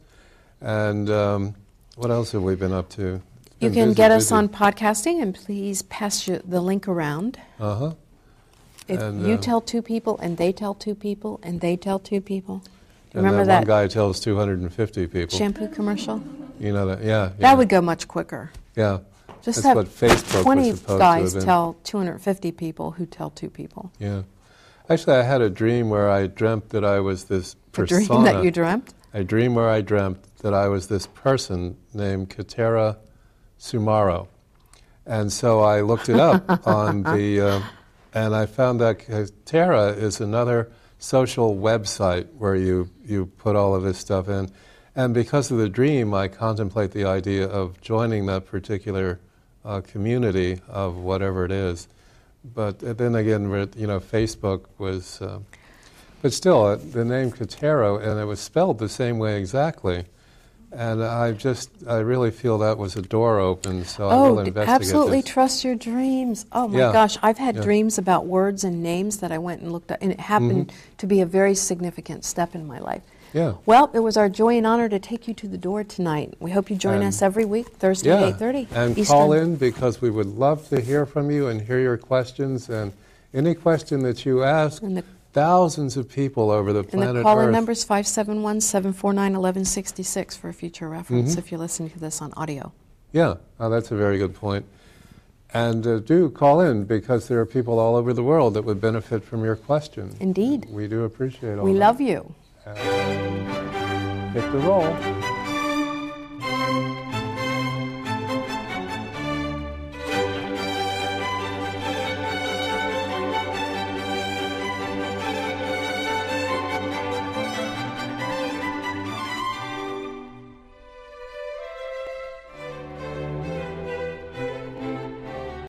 Speaker 1: And um, what else have we been up to?
Speaker 2: You can get us on podcasting, and please pass you the link around.
Speaker 1: Uh huh.
Speaker 2: If
Speaker 1: And,
Speaker 2: you
Speaker 1: uh,
Speaker 2: tell two people, and they tell two people, and they tell two people. Remember
Speaker 1: that,
Speaker 2: that
Speaker 1: one guy tells 250 people.
Speaker 2: shampoo commercial?
Speaker 1: You know that? Yeah.
Speaker 2: That would go much quicker.
Speaker 1: Yeah.
Speaker 2: Just
Speaker 1: That's
Speaker 2: have
Speaker 1: what Facebook
Speaker 2: 20
Speaker 1: was supposed
Speaker 2: guys
Speaker 1: to have been.
Speaker 2: tell 250 people who tell two people.
Speaker 1: Yeah. Actually, I had a dream where I dreamt that I was this persona.
Speaker 2: dream that you dreamt?
Speaker 1: A dream where I dreamt that I was this person named Katera Sumaro. And so I looked it up on the, uh, and I found that Katera is another social website where you, you put all of this stuff in. And because of the dream, I contemplate the idea of joining that particular uh, community of whatever it is. But then again, you know, Facebook was, uh, but still, uh, the name Katero, and it was spelled the same way exactly. And I just, I really feel that was a door open, so I will
Speaker 2: Oh,
Speaker 1: investigate
Speaker 2: absolutely
Speaker 1: this.
Speaker 2: trust your dreams. Oh my
Speaker 1: Yeah.
Speaker 2: gosh, I've had
Speaker 1: Yeah.
Speaker 2: dreams about words and names that I went and looked up, and it happened
Speaker 1: Mhm.
Speaker 2: to be a very significant step in my life.
Speaker 1: Yeah.
Speaker 2: Well, it was our joy and honor to take you to the door tonight. We hope you join
Speaker 1: And-
Speaker 2: us every week, Thursday
Speaker 1: Yeah,
Speaker 2: at 8.30
Speaker 1: and
Speaker 2: Eastern.
Speaker 1: call in because we would love to hear from you and hear your questions. And any question that you ask, thousands of people over the
Speaker 2: And
Speaker 1: planet
Speaker 2: the caller
Speaker 1: Earth.
Speaker 2: number is 571-749-1166 for future reference
Speaker 1: Mhm.
Speaker 2: if you're listening to this on audio.
Speaker 1: Yeah, oh, that's a very good point. And uh, do call in because there are people all over the world that would benefit from your question.
Speaker 2: Indeed.
Speaker 1: We do appreciate all
Speaker 2: We
Speaker 1: that.
Speaker 2: love you.
Speaker 1: Hit the roll.